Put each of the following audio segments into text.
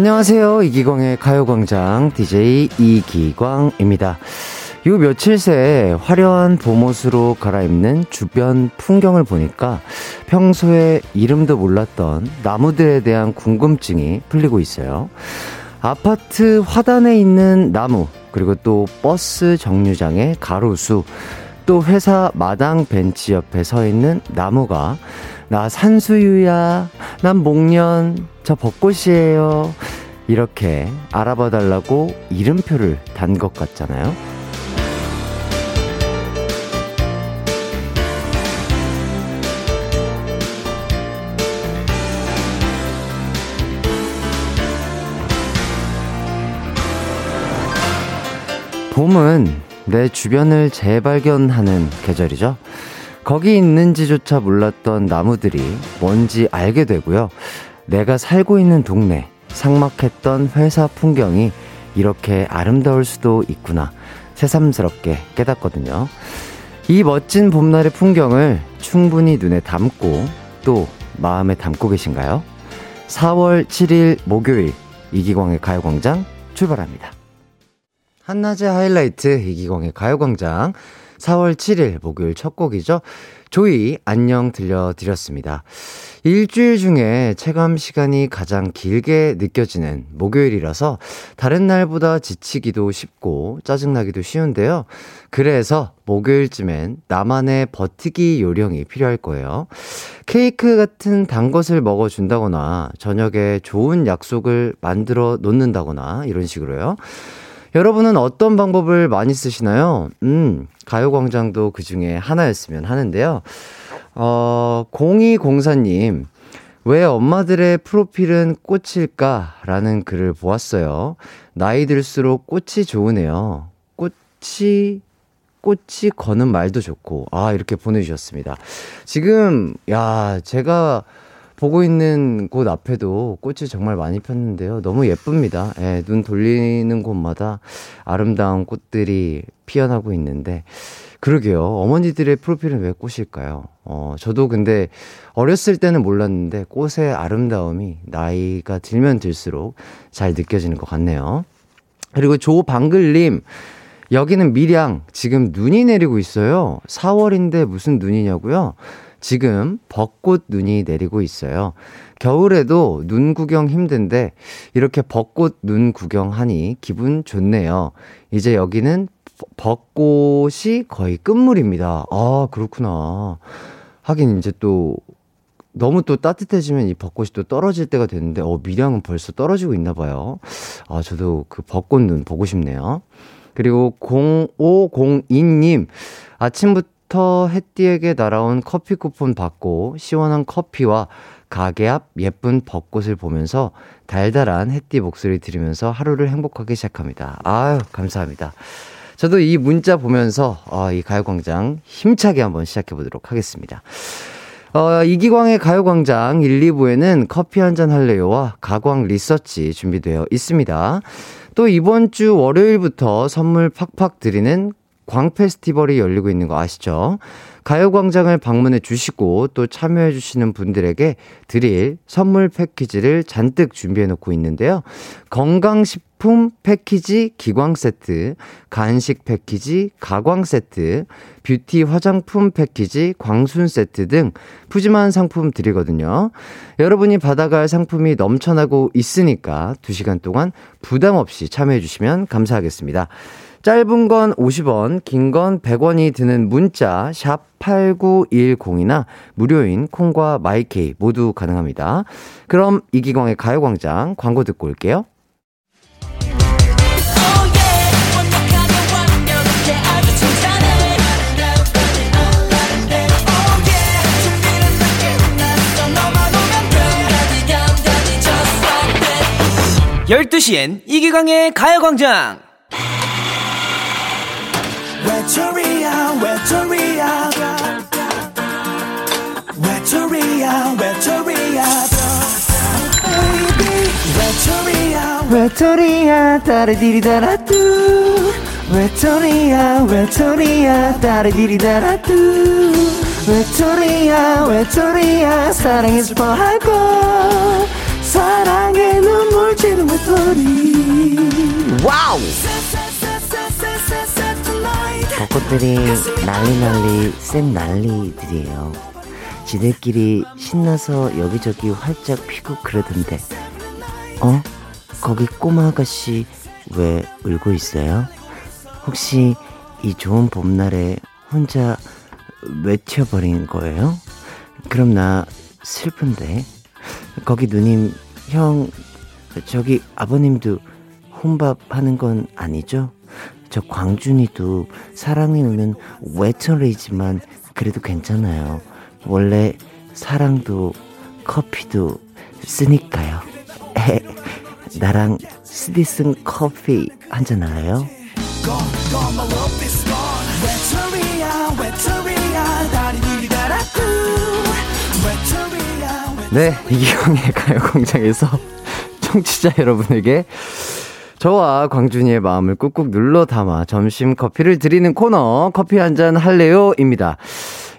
안녕하세요. 이기광의 가요광장 DJ 이기광입니다. 요 며칠 새 화려한 봄옷으로 갈아입는 주변 풍경을 보니까 평소에 이름도 몰랐던 나무들에 대한 궁금증이 풀리고 있어요. 아파트 화단에 있는 나무, 그리고 또 버스 정류장의 가로수, 또 회사 마당 벤치 옆에 서 있는 나무가 나 산수유야, 난 목련, 저 벚꽃이에요. 이렇게 알아봐 달라고 이름표를 단 것 같잖아요. 봄은 내 주변을 재발견하는 계절이죠. 거기 있는지조차 몰랐던 나무들이 뭔지 알게 되고요. 내가 살고 있는 동네, 상막했던 회사 풍경이 이렇게 아름다울 수도 있구나. 새삼스럽게 깨닫거든요. 이 멋진 봄날의 풍경을 충분히 눈에 담고 또 마음에 담고 계신가요? 4월 7일 목요일 이기광의 가요광장 출발합니다. 한낮의 하이라이트 이기광의 가요광장 4월 7일 목요일 첫 곡이죠. 조이 안녕 들려드렸습니다. 일주일 중에 체감 시간이 가장 길게 느껴지는 목요일이라서 다른 날보다 지치기도 쉽고 짜증나기도 쉬운데요. 그래서 목요일쯤엔 나만의 버티기 요령이 필요할 거예요. 케이크 같은 단 것을 먹어준다거나 저녁에 좋은 약속을 만들어 놓는다거나 이런 식으로요. 여러분은 어떤 방법을 많이 쓰시나요? 음, 가요광장도 그 중에 하나였으면 하는데요. 어, 0204님, 왜 엄마들의 프로필은 꽃일까? 라는 글을 보았어요. 나이 들수록 꽃이 좋으네요. 꽃이, 꽃이 거는 말도 좋고. 아, 이렇게 보내주셨습니다. 지금, 야, 제가 보고 있는 곳 앞에도 꽃이 정말 많이 폈는데요. 너무 예쁩니다. 예, 눈 돌리는 곳마다 아름다운 꽃들이 피어나고 있는데, 그러게요. 어머니들의 프로필은 왜 꽃일까요? 어, 저도 근데 어렸을 때는 몰랐는데 꽃의 아름다움이 나이가 들면 들수록 잘 느껴지는 것 같네요. 그리고 조방글님, 여기는 밀양, 지금 눈이 내리고 있어요. 4월인데 무슨 눈이냐고요? 지금 벚꽃 눈이 내리고 있어요. 겨울에도 눈 구경 힘든데 이렇게 벚꽃 눈 구경하니 기분 좋네요. 이제 여기는 벚꽃이 거의 끝물입니다. 아, 그렇구나. 하긴 이제 또 너무 또 따뜻해지면 이 벚꽃이 또 떨어질 때가 됐는데, 어, 밀양은 벌써 떨어지고 있나 봐요. 아, 저도 그 벚꽃 눈 보고 싶네요. 그리고 0502님, 아침부터 부터 햇띠에게 날아온 커피 쿠폰 받고 시원한 커피와 가게 앞 예쁜 벚꽃을 보면서 달달한 햇띠 목소리 들으면서 하루를 행복하게 시작합니다. 아유, 감사합니다. 저도 이 문자 보면서 어, 이 가요광장 힘차게 한번 시작해 보도록 하겠습니다. 어, 이기광의 가요광장 1, 2부에는 커피 한 잔 할래요와 가광 리서치 준비되어 있습니다. 또 이번 주 월요일부터 선물 팍팍 드리는 광 페스티벌이 열리고 있는 거 아시죠? 가요광장을 방문해 주시고 또 참여해 주시는 분들에게 드릴 선물 패키지를 잔뜩 준비해 놓고 있는데요. 건강식품 패키지 기광 세트, 간식 패키지 가광 세트, 뷰티 화장품 패키지 광순 세트 등 푸짐한 상품 드리거든요. 여러분이 받아갈 상품이 넘쳐나고 있으니까 2시간 동안 부담 없이 참여해 주시면 감사하겠습니다. 짧은 건 50원, 긴 건 100원이 드는 문자 샵 8910이나 무료인 콩과 마이케이 모두 가능합니다. 그럼 이기광의 가요광장 광고 듣고 올게요. 열두 시엔 이기광의 가요광장 외톨이야 외톨이야 외톨이야 외톨이야 외톨이야 외톨이야 따르디리다라뚜 외톨이야 외톨이야 따르디리다라뚜 외톨이야 외톨이야 사랑해 싶어하고. 사랑에 눈물 지는 와우! 벚꽃들이 난리 난리 쌩 난리들이에요. 지들끼리 신나서 여기저기 활짝 피고 그러던데. 어? 거기 꼬마 아가씨 왜 울고 있어요? 혹시 이 좋은 봄날에 혼자 외쳐버린 거예요? 그럼 나 슬픈데. 거기 누님, 형, 저기 아버님도 혼밥 하는 건 아니죠? 저 광준이도 사랑이 오는 외톨이지만 그래도 괜찮아요. 원래 사랑도 커피도 쓰니까요. 나랑 스디슨 커피 한잔 할래요? 네, 이기광의 가요광장에서 청취자 여러분에게 저와 광준이의 마음을 꾹꾹 눌러 담아 점심 커피를 드리는 코너 커피 한 잔 할래요입니다.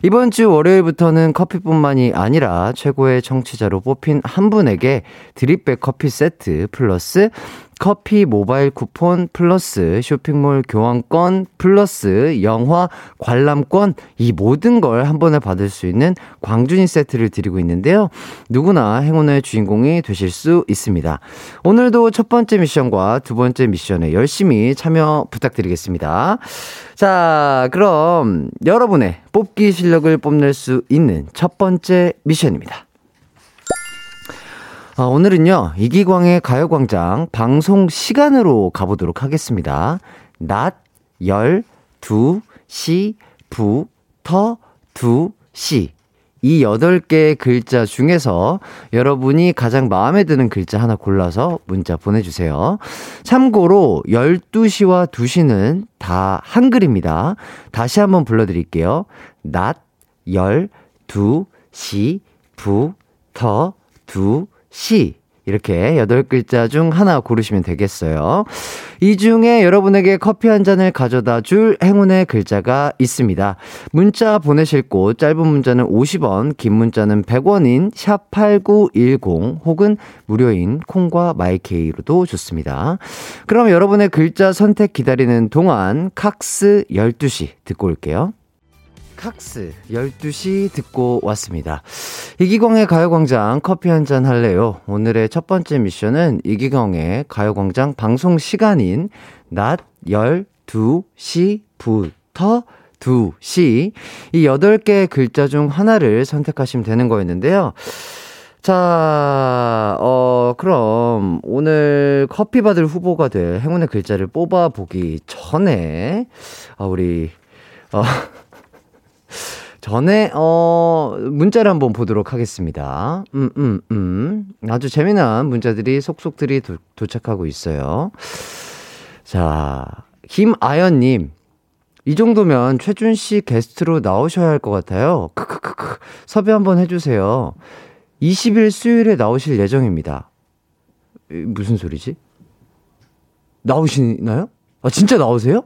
이번 주 월요일부터는 커피뿐만이 아니라 최고의 청취자로 뽑힌 한 분에게 drip bag 커피 세트 플러스 커피 모바일 쿠폰 플러스 쇼핑몰 교환권 플러스 영화 관람권 이 모든 걸 한 번에 받을 수 있는 광준이 세트를 드리고 있는데요. 누구나 행운의 주인공이 되실 수 있습니다. 오늘도 첫 번째 미션과 두 번째 미션에 열심히 참여 부탁드리겠습니다. 자, 그럼 여러분의 뽑기 실력을 뽐낼 수 있는 첫 번째 미션입니다. 아, 오늘은요, 이기광의 가요광장 방송 시간으로 가보도록 하겠습니다. 낮 12시 부터 2시. 이 8개의 글자 중에서 여러분이 가장 마음에 드는 글자 하나 골라서 문자 보내주세요. 참고로 12시와 2시는 다 한글입니다. 다시 한번 불러드릴게요. 낮 12시부터 2 시. 시. 이렇게 여덟 글자 중 하나 고르시면 되겠어요. 이 중에 여러분에게 커피 한 잔을 가져다 줄 행운의 글자가 있습니다. 문자 보내실 곳, 짧은 문자는 50원, 긴 문자는 100원인 샵8910 혹은 무료인 콩과 마이케이로도 좋습니다. 그럼 여러분의 글자 선택 기다리는 동안 칵스 12시 듣고 올게요. 칵스 12시 듣고 왔습니다. 이기광의 가요광장 커피 한 잔 할래요? 오늘의 첫 번째 미션은 이기광의 가요광장 방송 시간인 낮 12시부터 2시 이 8개의 글자 중 하나를 선택하시면 되는 거였는데요. 자, 어, 그럼 오늘 커피 받을 후보가 될 행운의 글자를 뽑아보기 전에, 아, 우리, 어, 전에, 어, 문자를 한번 보도록 하겠습니다. 음, 음, 음. 아주 재미난 문자들이 속속들이 도, 도착하고 있어요. 자, 김아연 님. 이 정도면 최준 씨 게스트로 나오셔야 할 것 같아요. 크크크크. 섭외 한번 해 주세요. 20일 수요일에 나오실 예정입니다. 무슨 소리지? 나오시나요? 아, 진짜 나오세요?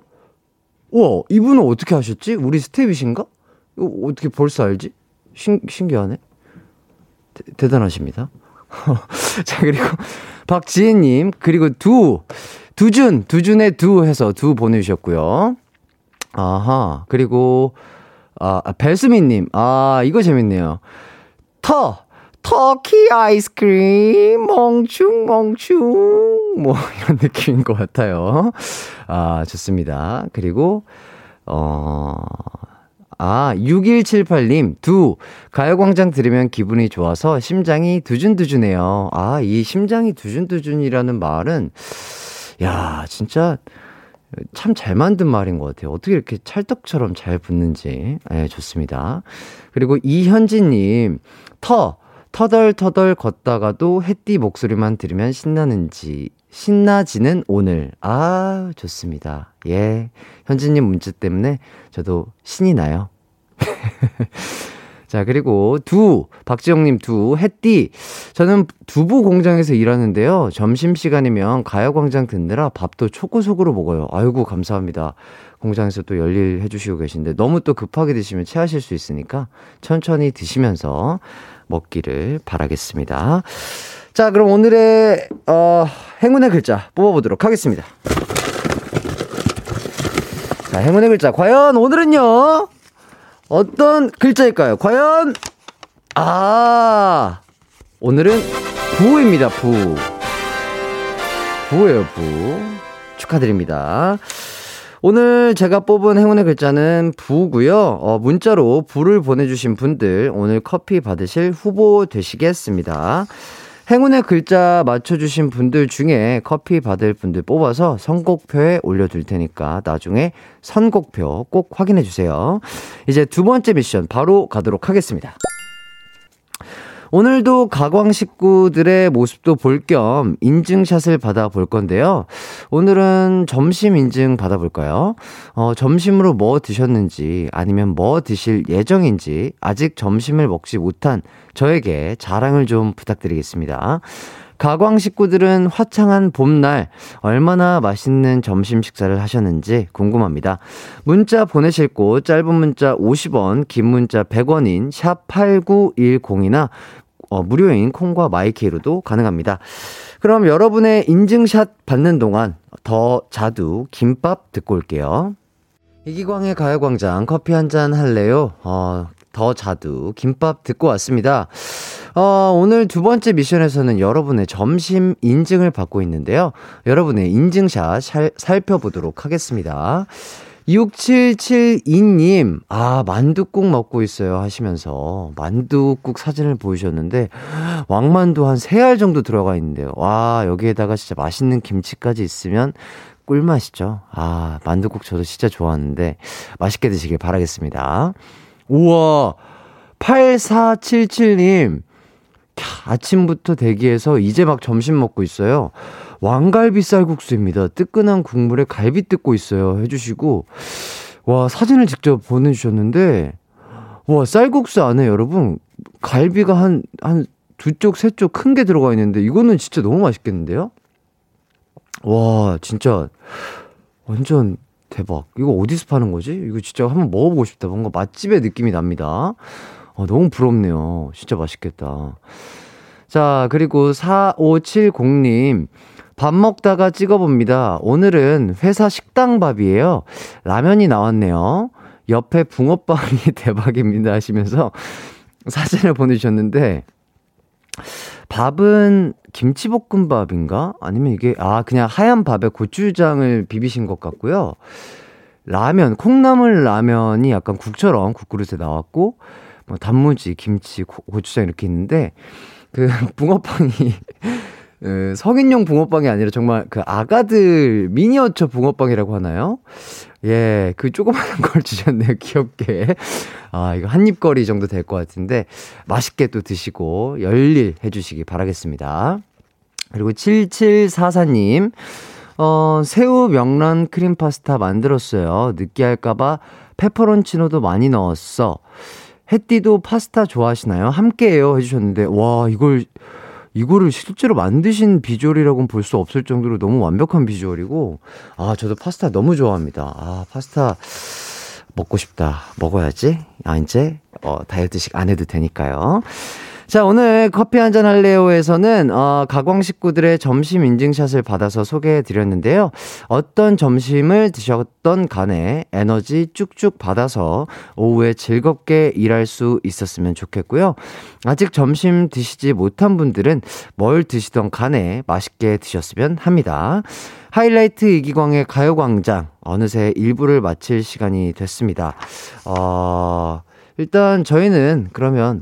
우와, 이분은 어떻게 하셨지? 우리 스텝이신가? 어떻게 벌써 알지? 신, 신기하네. 대, 단하십니다 자, 그리고 박지혜님, 그리고 두, 두준, 두준의 두 해서 두 보내주셨고요. 아하, 그리고, 아, 아 벨스미님, 아, 이거 재밌네요. 터, 터키 아이스크림, 멍충, 멍충. 뭐, 이런 느낌인 것 같아요. 아, 좋습니다. 그리고, 어, 아, 6178님, 두, 가요광장 들으면 기분이 좋아서 심장이 두준두준해요. 아, 이 심장이 두준두준이라는 말은, 야, 진짜, 참 잘 만든 말인 것 같아요. 어떻게 이렇게 찰떡처럼 잘 붙는지. 네, 좋습니다. 그리고 이현지님, 터, 터덜터덜 걷다가도 햇띠 목소리만 들으면 신나는지, 신나지는 오늘. 아, 좋습니다. 예. 현진님 문자 때문에 저도 신이 나요. 자, 그리고 두, 박지영님 두, 햇띠. 저는 두부 공장에서 일하는데요. 점심시간이면 가요광장 듣느라 밥도 초고속으로 먹어요. 아이고, 감사합니다. 공장에서 또 열일 해주시고 계신데 너무 또 급하게 드시면 체하실 수 있으니까 천천히 드시면서 먹기를 바라겠습니다. 자, 그럼 오늘의, 어, 행운의 글자 뽑아보도록 하겠습니다. 자, 행운의 글자. 과연 오늘은요? 어떤 글자일까요? 과연, 아, 오늘은 부입니다, 부. 부예요, 부. 축하드립니다. 오늘 제가 뽑은 행운의 글자는 부고요. 어, 문자로 부를 보내주신 분들 오늘 커피 받으실 후보 되시겠습니다. 행운의 글자 맞춰주신 분들 중에 커피 받을 분들 뽑아서 선곡표에 올려둘 테니까 나중에 선곡표 꼭 확인해주세요. 이제 두 번째 미션 바로 가도록 하겠습니다. 오늘도 가광 식구들의 모습도 볼 겸 인증샷을 받아볼 건데요. 오늘은 점심 인증 받아볼까요? 어, 점심으로 뭐 드셨는지 아니면 뭐 드실 예정인지 아직 점심을 먹지 못한 저에게 자랑을 좀 부탁드리겠습니다. 가광 식구들은 화창한 봄날 얼마나 맛있는 점심 식사를 하셨는지 궁금합니다. 문자 보내실 곳 짧은 문자 50원, 긴 문자 100원인 샵 8910이나 어, 무료인 콩과 마이케이로도 가능합니다. 그럼 여러분의 인증샷 받는 동안 더 자두 김밥 듣고 올게요. 이기광의 가요광장 커피 한 잔 할래요? 어, 더 자두 김밥 듣고 왔습니다. 어, 오늘 두 번째 미션에서는 여러분의 점심 인증을 받고 있는데요. 여러분의 인증샷 살, 살펴보도록 하겠습니다. 6772님, 아, 만두국 먹고 있어요. 하시면서, 만두국 사진을 보여주셨는데, 왕만두 한 3알 정도 들어가 있는데요. 와, 여기에다가 진짜 맛있는 김치까지 있으면 꿀맛이죠. 아, 만두국 저도 진짜 좋아하는데, 맛있게 드시길 바라겠습니다. 우와, 8477님, 아침부터 대기해서 이제 막 점심 먹고 있어요. 왕갈비 쌀국수입니다. 뜨끈한 국물에 갈비 뜯고 있어요. 해주시고, 와, 사진을 직접 보내주셨는데, 와, 쌀국수 안에 여러분, 갈비가 한, 한 두 쪽, 세 쪽 큰 게 들어가 있는데, 이거는 진짜 너무 맛있겠는데요? 와, 진짜, 완전 대박. 이거 어디서 파는 거지? 이거 진짜 한번 먹어보고 싶다. 뭔가 맛집의 느낌이 납니다. 어, 너무 부럽네요. 진짜 맛있겠다. 자, 그리고 4570님. 밥 먹다가 찍어봅니다. 오늘은 회사 식당 밥이에요. 라면이 나왔네요. 옆에 붕어빵이 대박입니다. 하시면서 사진을 보내주셨는데, 밥은 김치볶음밥인가? 아니면 이게, 아, 그냥 하얀 밥에 고추장을 비비신 것 같고요. 라면, 콩나물 라면이 약간 국처럼 국그릇에 나왔고, 뭐 단무지, 김치, 고, 추장 이렇게 있는데, 그 붕어빵이 그 성인용 붕어빵이 아니라 정말 그 아가들 미니어처 붕어빵이라고 하나요? 예, 그 조그마한 걸 주셨네요. 귀엽게. 아, 이거 한 입거리 정도 될 것 같은데 맛있게 또 드시고 열일 해주시기 바라겠습니다. 그리고 7744님, 어, 새우 명란 크림 파스타 만들었어요. 느끼할까봐 페퍼론치노도 많이 넣었어. 햇띠도 파스타 좋아하시나요? 함께해요. 해주셨는데, 와, 이걸, 이거를 실제로 만드신 비주얼이라고는 볼 수 없을 정도로 너무 완벽한 비주얼이고, 아, 저도 파스타 너무 좋아합니다. 아, 파스타 먹고 싶다. 먹어야지. 아, 이제, 어, 다이어트식 안 해도 되니까요. 자, 오늘 커피 한 잔 할래요에서는, 어, 가광 식구들의 점심 인증샷을 받아서 소개해 드렸는데요. 어떤 점심을 드셨던 간에 에너지 쭉쭉 받아서 오후에 즐겁게 일할 수 있었으면 좋겠고요. 아직 점심 드시지 못한 분들은 뭘 드시던 간에 맛있게 드셨으면 합니다. 하이라이트 이기광의 가요광장. 어느새 1부를 마칠 시간이 됐습니다. 어, 일단 저희는 그러면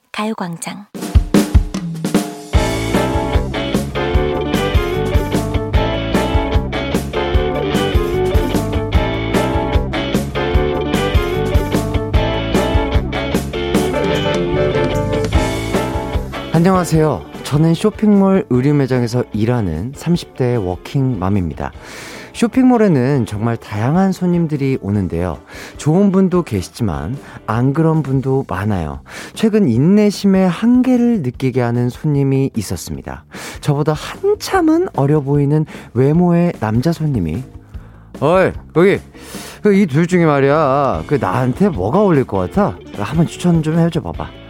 가요광장 안녕하세요. 저는 쇼핑몰 의류 매장에서 일하는 30대 워킹맘입니다. 쇼핑몰에는 정말 다양한 손님들이 오는데요. 좋은 분도 계시지만 안 그런 분도 많아요. 최근 인내심의 한계를 느끼게 하는 손님이 있었습니다. 저보다 한참은 어려 보이는 외모의 남자 손님이 어이 거기 그이둘 중에 말이야 그 나한테 뭐가 어울릴 것 같아? 한번 추천 좀 해줘 봐봐.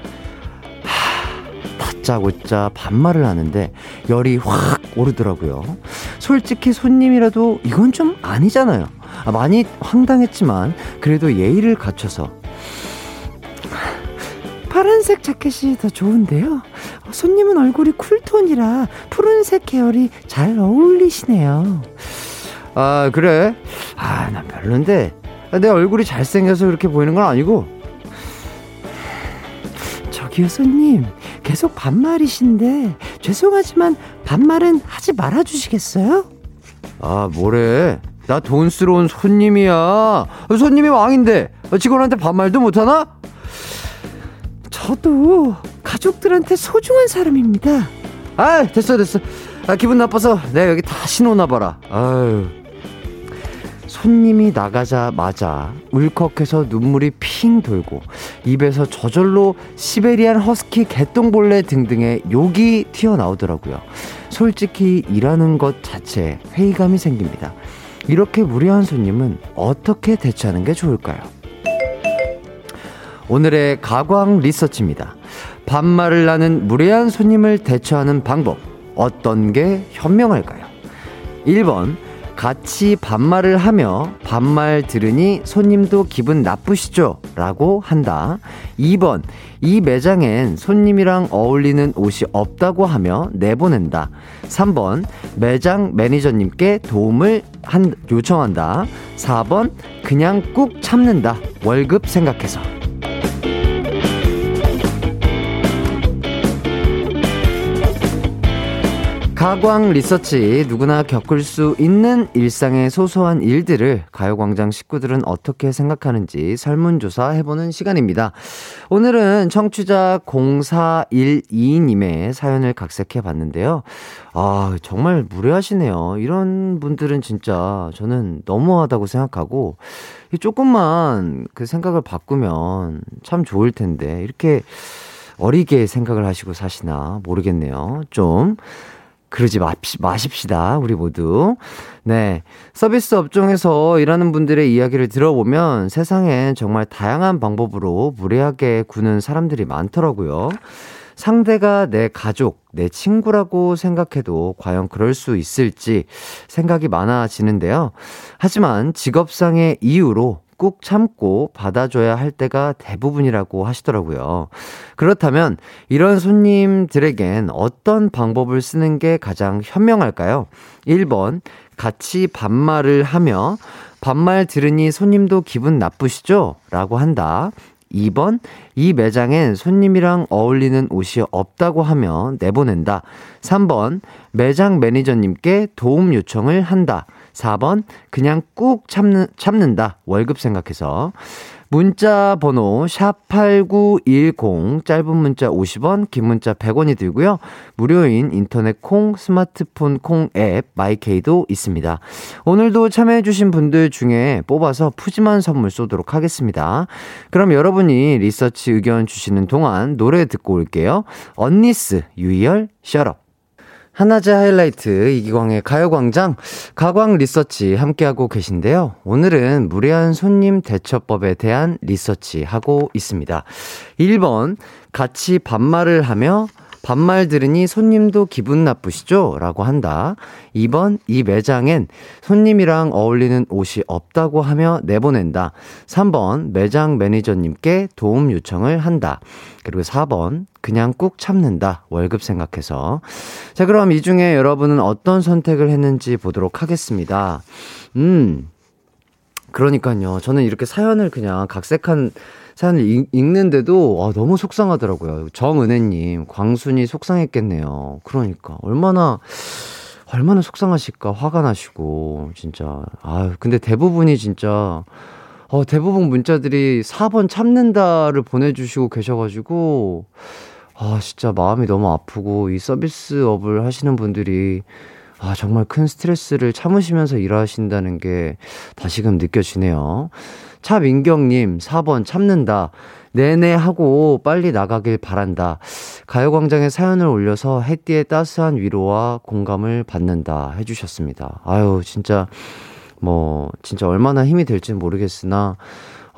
다짜고짜 반말을 하는데 열이 확 오르더라고요. 솔직히 손님이라도 이건 좀 아니잖아요. 아, 많이 황당했지만 그래도 예의를 갖춰서 파란색 자켓이 더 좋은데요. 손님은 얼굴이 쿨톤이라 푸른색 계열이 잘 어울리시네요. 아, 그래? 아, 난 별론데. 내 얼굴이 잘생겨서 그렇게 보이는 건 아니고. 저기요, 손님. 계속 반말이신데, 죄송하지만 반말은 하지 말아 주시겠어요? 아, 뭐래? 나 돈스러운 손님이야. 손님이 왕인데, 직원한테 반말도 못하나? 저도 가족들한테 소중한 사람입니다. 아, 됐어, 됐어. 아, 기분 나빠서 내가 여기 다시 놓나봐라. 아유. 손님이 나가자마자 울컥해서 눈물이 핑 돌고 입에서 저절로 시베리안 허스키 개똥벌레 등등의 욕이 튀어나오더라고요. 솔직히 일하는 것 자체에 회의감이 생깁니다. 이렇게 무례한 손님은 어떻게 대처하는 게 좋을까요? 오늘의 가광 리서치입니다. 반말을 나는 무례한 손님을 대처하는 방법. 어떤 게 현명할까요? 1번. 같이 반말을 하며 반말 들으니 손님도 기분 나쁘시죠? 라고 한다. 2번. 이 매장엔 손님이랑 어울리는 옷이 없다고 하며 내보낸다. 3번. 매장 매니저님께 도움을 한, 요청한다. 4번. 그냥 꾹 참는다. 월급 생각해서. 가광 리서치 누구나 겪을 수 있는 일상의 소소한 일들을 가요광장 식구들은 어떻게 생각하는지 설문조사 해보는 시간입니다. 오늘은 청취자 0412님의 사연을 각색해 봤는데요. 아, 정말 무례하시네요. 이런 분들은 진짜 저는 너무하다고 생각하고 조금만 그 생각을 바꾸면 참 좋을 텐데 이렇게 어리게 생각을 하시고 사시나 모르겠네요. 좀. 그러지 마십시다. 우리 모두. 네. 서비스 업종에서 일하는 분들의 이야기를 들어보면 세상엔 정말 다양한 방법으로 무례하게 구는 사람들이 많더라고요. 상대가 내 가족, 내 친구라고 생각해도 과연 그럴 수 있을지 생각이 많아지는데요. 하지만 직업상의 이유로 꾹 참고 받아줘야 할 때가 대부분이라고 하시더라고요. 그렇다면 이런 손님들에겐 어떤 방법을 쓰는 게 가장 현명할까요? 1번, 같이 반말을 하며 반말 들으니 손님도 기분 나쁘시죠? 라고 한다. 2번, 이 매장엔 손님이랑 어울리는 옷이 없다고 하며 내보낸다. 3번, 매장 매니저님께 도움 요청을 한다. 4번, 그냥 꾹 참는, 참는다. 월급 생각해서. 문자 번호 샵8910 짧은 문자 50원 긴 문자 100원이 들고요. 무료인 인터넷 콩 스마트폰 콩 앱 마이케이도 있습니다. 오늘도 참여해 주신 분들 중에 뽑아서 푸짐한 선물 쏘도록 하겠습니다. 그럼 여러분이 리서치 의견 주시는 동안 노래 듣고 올게요. 언니스 유이열 셔럽 하나제 하이라이트 이기광의 가요광장 가광 리서치 함께하고 계신데요. 오늘은 무례한 손님 대처법에 대한 리서치 하고 있습니다. 1번 같이 반말을 하며 반말 들으니 손님도 기분 나쁘시죠? 라고 한다. 2번, 이 매장엔 손님이랑 어울리는 옷이 없다고 하며 내보낸다. 3번, 매장 매니저님께 도움 요청을 한다. 그리고 4번, 그냥 꾹 참는다. 월급 생각해서. 자, 그럼 이 중에 여러분은 어떤 선택을 했는지 보도록 하겠습니다. 음. 그러니까요. 저는 이렇게 사연을 그냥 각색한 사연을 읽, 는데도 아, 너무 속상하더라고요. 정은혜님, 광순이 속상했겠네요. 그러니까 얼마나 얼마나 속상하실까 화가 나시고 진짜 아 근데 대부분이 진짜 어 대부분 문자들이 4번 참는다를 보내주시고 계셔가지고 아, 진짜 마음이 너무 아프고, 이 서비스업을 하시는 분들이, 아, 정말 큰 스트레스를 참으시면서 일하신다는 게 다시금 느껴지네요. 차민경님, 4번 참는다. 내내 하고 빨리 나가길 바란다. 가요광장에 사연을 올려서 해띠의 따스한 위로와 공감을 받는다. 해주셨습니다. 아유, 진짜, 뭐, 진짜 얼마나 힘이 될지는 모르겠으나,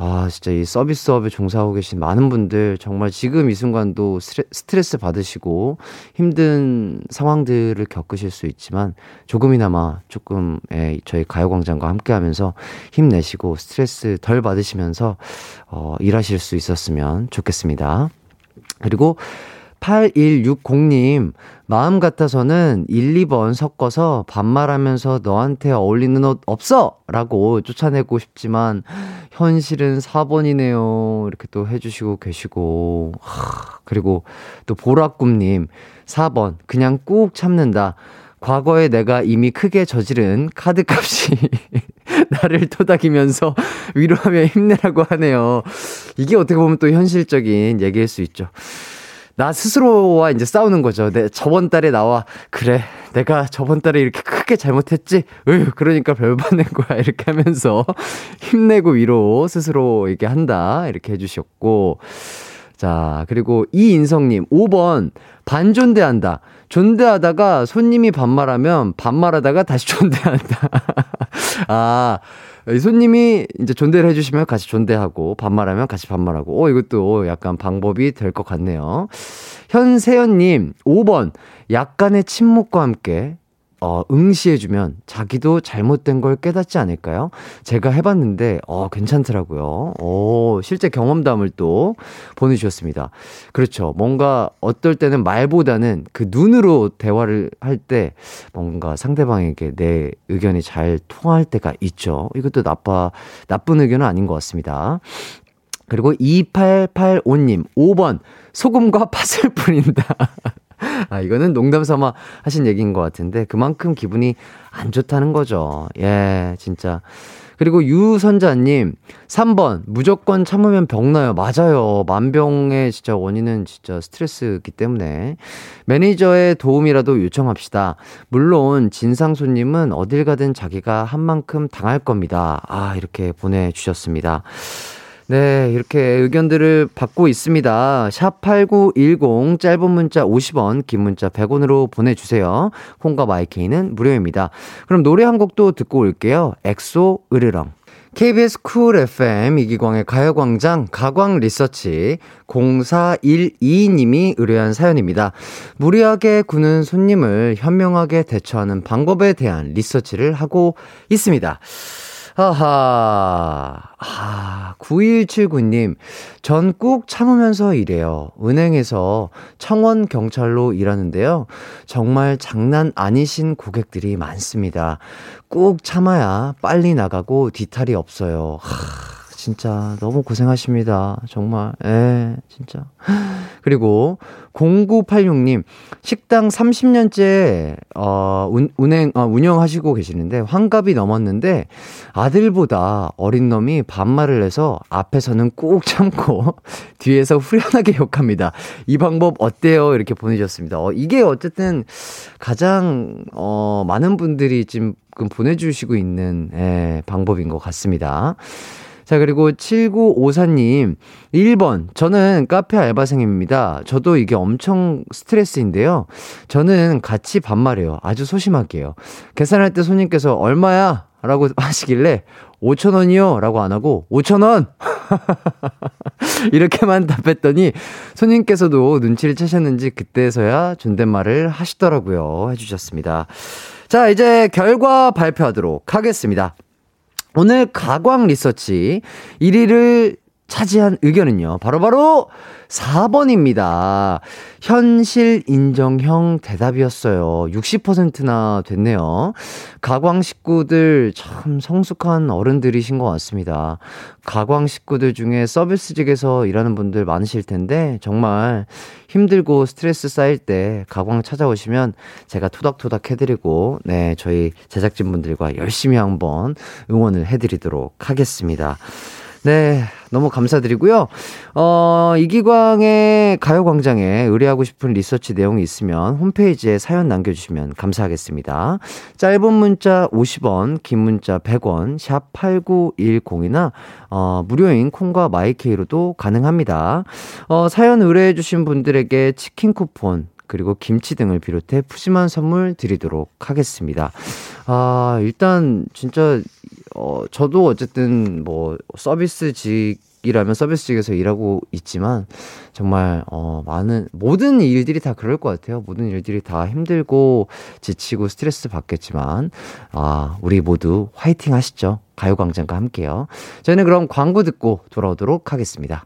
아, 진짜 이 서비스업에 종사하고 계신 많은 분들 정말 지금 이 순간도 스트레스 받으시고 힘든 상황들을 겪으실 수 있지만 조금이나마 조금 예, 저희 가요광장과 함께 하면서 힘내시고 스트레스 덜 받으시면서 어, 일하실 수 있었으면 좋겠습니다. 그리고 8160님, 마음 같아서는 1, 2번 섞어서 반말하면서 너한테 어울리는 옷 없어! 라고 쫓아내고 싶지만, 현실은 4번이네요. 이렇게 또 해주시고 계시고, 하, 그리고 또 보라꿈님, 4번, 그냥 꾹 참는다. 과거에 내가 이미 크게 저지른 카드 값이 나를 토닥이면서 위로하며 힘내라고 하네요. 이게 어떻게 보면 또 현실적인 얘기일 수 있죠. 나 스스로와 이제 싸우는 거죠. 내 저번 달에 나와 그래 내가 저번 달에 이렇게 크게 잘못했지. 으 그러니까 별반 낸 거야 이렇게 하면서 힘내고 위로 스스로 이렇게 한다 이렇게 해주셨고 자 그리고 이인성님 5번 반존대한다. 존대하다가 손님이 반말하면 반말하다가 다시 존대한다. 아 손님이 이제 존대를 해주시면 같이 존대하고 반말하면 같이 반말하고 어 이것도 약간 방법이 될 것 같네요. 현세연님 5번 약간의 침묵과 함께 어, 응시해주면 자기도 잘못된 걸 깨닫지 않을까요? 제가 해봤는데, 어, 괜찮더라고요. 오, 실제 경험담을 또 보내주셨습니다. 그렇죠. 뭔가 어떨 때는 말보다는 그 눈으로 대화를 할 때 뭔가 상대방에게 내 의견이 잘 통할 때가 있죠. 이것도 나빠, 나쁜 의견은 아닌 것 같습니다. 그리고 2885님, 5번, 소금과 팥을 뿌린다. 아, 이거는 농담 삼아 하신 얘기인 것 같은데, 그만큼 기분이 안 좋다는 거죠. 예, 진짜. 그리고 유선자님, 3번, 무조건 참으면 병나요. 맞아요. 만병의 진짜 원인은 진짜 스트레스기 때문에. 매니저의 도움이라도 요청합시다. 물론, 진상 손님은 어딜 가든 자기가 한 만큼 당할 겁니다. 아, 이렇게 보내주셨습니다. 네, 이렇게 의견들을 받고 있습니다. 샵8910 짧은 문자 50원, 긴 문자 100원으로 보내 주세요. 콩과 마이케이는 무료입니다. 그럼 노래 한 곡도 듣고 올게요. 엑소 으르렁. KBS 쿨 FM 이기광의 가요광장 가광 리서치 0412님이 의뢰한 사연입니다. 무리하게 구는 손님을 현명하게 대처하는 방법에 대한 리서치를 하고 있습니다. 하하. 아, 9179님. 전 꾹 참으면서 일해요. 은행에서 청원 경찰로 일하는데요. 정말 장난 아니신 고객들이 많습니다. 꾹 참아야 빨리 나가고 뒤탈이 없어요. 하. 진짜 너무 고생하십니다. 정말. 예, 진짜. 그리고 0986님, 식당 30년째, 어, 운, 운행, 어, 운영하시고 계시는데, 환갑이 넘었는데, 아들보다 어린 놈이 반말을 해서 앞에서는 꾹 참고, 뒤에서 후련하게 욕합니다. 이 방법 어때요? 이렇게 보내주셨습니다. 어, 이게 어쨌든 가장, 어, 많은 분들이 지금 보내주시고 있는, 예, 방법인 것 같습니다. 자, 그리고 7954님, 1번. 저는 카페 알바생입니다. 저도 이게 엄청 스트레스인데요. 저는 같이 반말해요. 아주 소심하게요. 계산할 때 손님께서 얼마야? 라고 하시길래 5천원이요? 라고 안 하고 5천원! 이렇게만 답했더니 손님께서도 눈치를 채셨는지 그때서야 존댓말을 하시더라고요. 해주셨습니다. 자, 이제 결과 발표하도록 하겠습니다. 오늘 가광 리서치 1위를 차지한 의견은요. 바로바로 바로 4번입니다. 현실 인정형 대답이었어요. 60%나 됐네요. 가광 식구들 참 성숙한 어른들이신 것 같습니다. 가광 식구들 중에 서비스직에서 일하는 분들 많으실 텐데 정말 힘들고 스트레스 쌓일 때 가광 찾아오시면 제가 토닥토닥 해드리고 네 저희 제작진분들과 열심히 한번 응원을 해드리도록 하겠습니다. 네, 너무 감사드리고요. 어, 이기광의 가요광장에 의뢰하고 싶은 리서치 내용이 있으면 홈페이지에 사연 남겨주시면 감사하겠습니다. 짧은 문자 50원, 긴 문자 100원, 샵 8910이나, 어, 무료인 콩과 마이케이로도 가능합니다. 어, 사연 의뢰해주신 분들에게 치킨 쿠폰, 그리고 김치 등을 비롯해 푸짐한 선물 드리도록 하겠습니다. 아, 일단 진짜 어 저도 어쨌든 뭐 서비스직 이라면 서비스직에서 일하고 있지만 정말 어 많은 모든 일들이 다 그럴 것 같아요. 모든 일들이 다 힘들고 지치고 스트레스 받겠지만 아, 우리 모두 화이팅 하시죠. 가요 광장과 함께요. 저희는 그럼 광고 듣고 돌아오도록 하겠습니다.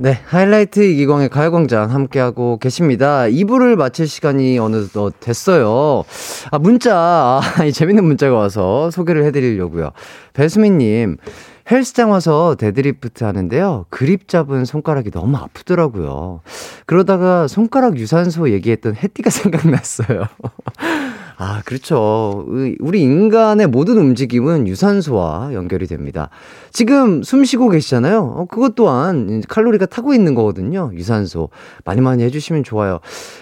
네, 하이라이트 이기광의 가요광장 함께하고 계십니다. 2부를 마칠 시간이 어느덧 됐어요. 아, 문자, 아, 재밌는 문자가 와서 소개를 해드리려고요. 배수민님, 헬스장 와서 데드리프트 하는데요. 그립 잡은 손가락이 너무 아프더라고요. 그러다가 손가락 유산소 얘기했던 해띠가 생각났어요. 아, 그렇죠. 우리 인간의 모든 움직임은 유산소와 연결이 됩니다. 지금 숨 쉬고 계시잖아요. 어, 그것 또한 칼로리가 타고 있는 거거든요. 유산소. 많이 많이 해주시면 좋아요.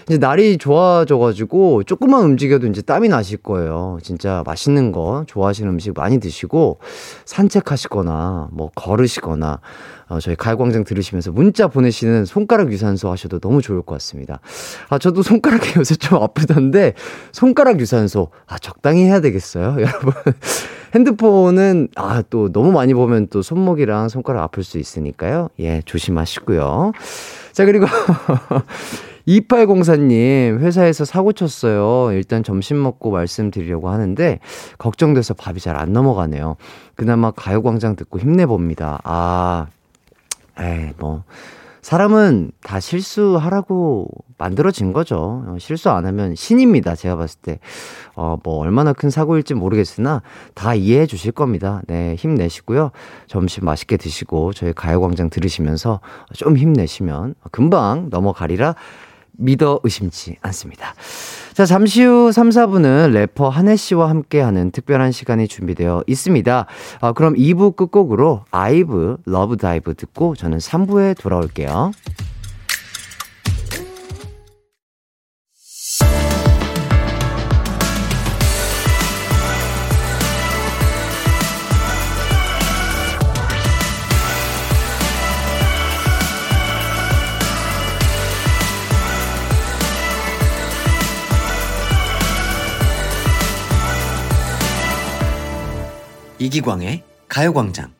이제 날이 좋아져가지고 조금만 움직여도 이제 땀이 나실 거예요. 진짜 맛있는 거, 좋아하시는 음식 많이 드시고 산책하시거나 뭐 걸으시거나 어, 저희 가요광장 들으시면서 문자 보내시는 손가락 유산소 하셔도 너무 좋을 것 같습니다. 아, 저도 손가락이 요새 좀 아프던데, 손가락 유산소, 아, 적당히 해야 되겠어요, 여러분. 핸드폰은, 아, 또 너무 많이 보면 또 손목이랑 손가락 아플 수 있으니까요. 예, 조심하시고요. 자, 그리고 2804님, 회사에서 사고 쳤어요. 일단 점심 먹고 말씀드리려고 하는데, 걱정돼서 밥이 잘 안 넘어가네요. 그나마 가요광장 듣고 힘내봅니다. 아, 에이, 뭐. 사람은 다 실수하라고 만들어진 거죠. 어, 실수 안 하면 신입니다. 제가 봤을 때. 어, 뭐, 얼마나 큰 사고일지 모르겠으나 다 이해해 주실 겁니다. 네, 힘내시고요. 점심 맛있게 드시고 저희 가요광장 들으시면서 좀 힘내시면 금방 넘어가리라 믿어 의심치 않습니다. 자, 잠시 후 3, 4부는 래퍼 한해 씨와 함께하는 특별한 시간이 준비되어 있습니다. 아, 그럼 2부 끝곡으로 아이브 LOVE DIVE 듣고 저는 3부에 돌아올게요. 이기광의 가요광장.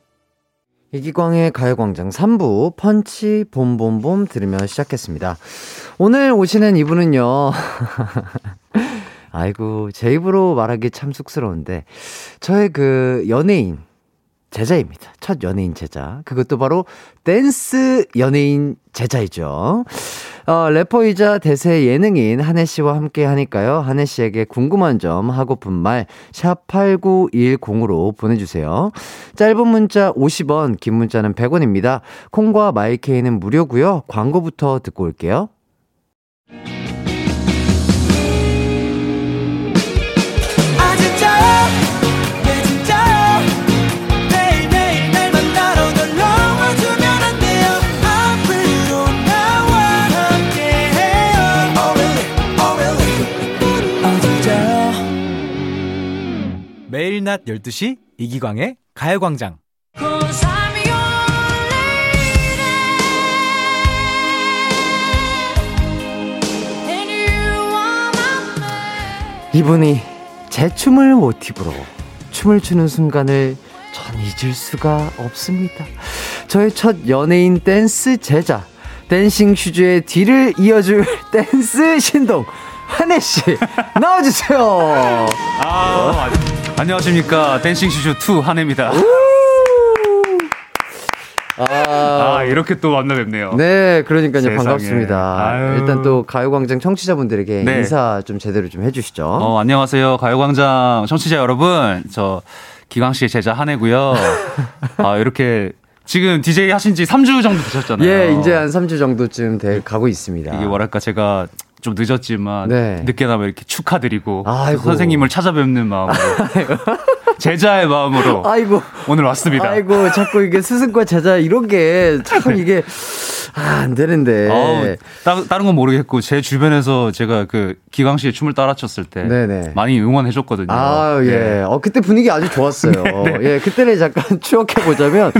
이기광의 가요광장 3부 펀치 봄봄봄 들으며 시작했습니다. 오늘 오시는 이분은요. 아이고, 제 입으로 말하기 참 쑥스러운데, 저의 그 연예인, 제자입니다. 첫 연예인 제자. 그것도 바로 댄스 연예인 제자이죠. 어, 래퍼이자 대세 예능인 한혜 씨와 함께 하니까요. 한혜 씨에게 궁금한 점, 하고픈 말, 샵8910으로 보내주세요. 짧은 문자 50원, 긴 문자는 100원입니다. 콩과 마이케이는 무료고요 광고부터 듣고 올게요. 매일 낮 12시 이기광의 가요광장 이분이 제 춤을 모티브로 춤을 추는 순간을 전 잊을 수가 없습니다. 저의 첫 연예인 댄스 제자, 댄싱 슈즈의 뒤를 이어줄 댄스 신동, 한해씨, 나와주세요. 아, 안녕하십니까. 댄싱 슈즈 2 한해입니다. 아, 이렇게 또 만나 뵙네요. 네, 그러니까요. 세상에. 반갑습니다. 아유. 일단 또 가요광장 청취자분들에게 네. 인사 좀 제대로 좀 해주시죠. 어, 안녕하세요. 가요광장 청취자 여러분. 저 기광 씨의 제자 한해고요. 아, 이렇게 지금 DJ 하신 지 3주 정도 되셨잖아요. 예, 이제 한 3주 정도쯤 돼 가고 있습니다. 이게 뭐랄까 제가 좀 늦었지만 네. 늦게나마 이렇게 축하드리고 아이고. 선생님을 찾아뵙는 마음으로 제자의 마음으로 아이고. 오늘 왔습니다. 아이고, 자꾸 이게 스승과 제자 이런 게참 이게 아, 안 되는데. 어우, 따, 다른 건 모르겠고 제 주변에서 제가 그 기광 씨의 춤을 따라쳤을 때 네네. 많이 응원해 줬거든요. 아, 예. 어, 그때 분위기 아주 좋았어요. 예, 그때를 잠깐 추억해 보자면,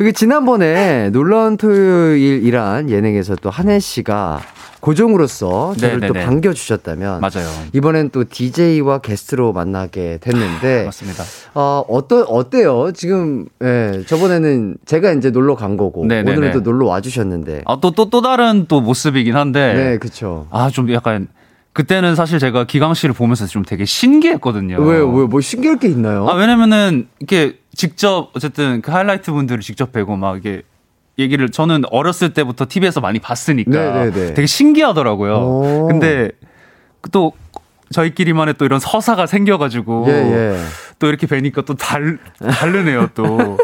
이게 지난번에 놀라운 토요일이란 예능에서 또 한혜 씨가 고정으로서 저를 또 네네네. 반겨주셨다면, 맞아요. 이번엔 또 DJ와 게스트로 만나게 됐는데, 맞습니다. 어, 어떠, 어때요? 지금, 예, 저번에는 제가 이제 놀러 간 거고, 네네네. 오늘은 또 놀러 와주셨는데, 아, 또, 또, 또 다른 또 모습이긴 한데. 네, 그쵸. 아, 좀 약간, 그때는 사실 제가 기광 씨를 보면서 좀 되게 신기했거든요. 왜, 왜, 뭐 신기할 게 있나요? 아, 왜냐면은, 이렇게 직접, 어쨌든 그 하이라이트 분들을 직접 뵈고 막 이게, 얘기를 저는 어렸을 때부터 TV에서 많이 봤으니까 네네네. 되게 신기하더라고요. 오. 근데 또 저희끼리만의 또 이런 서사가 생겨가지고 예, 예. 또 이렇게 뵈니까 또 달, 다르네요, 또.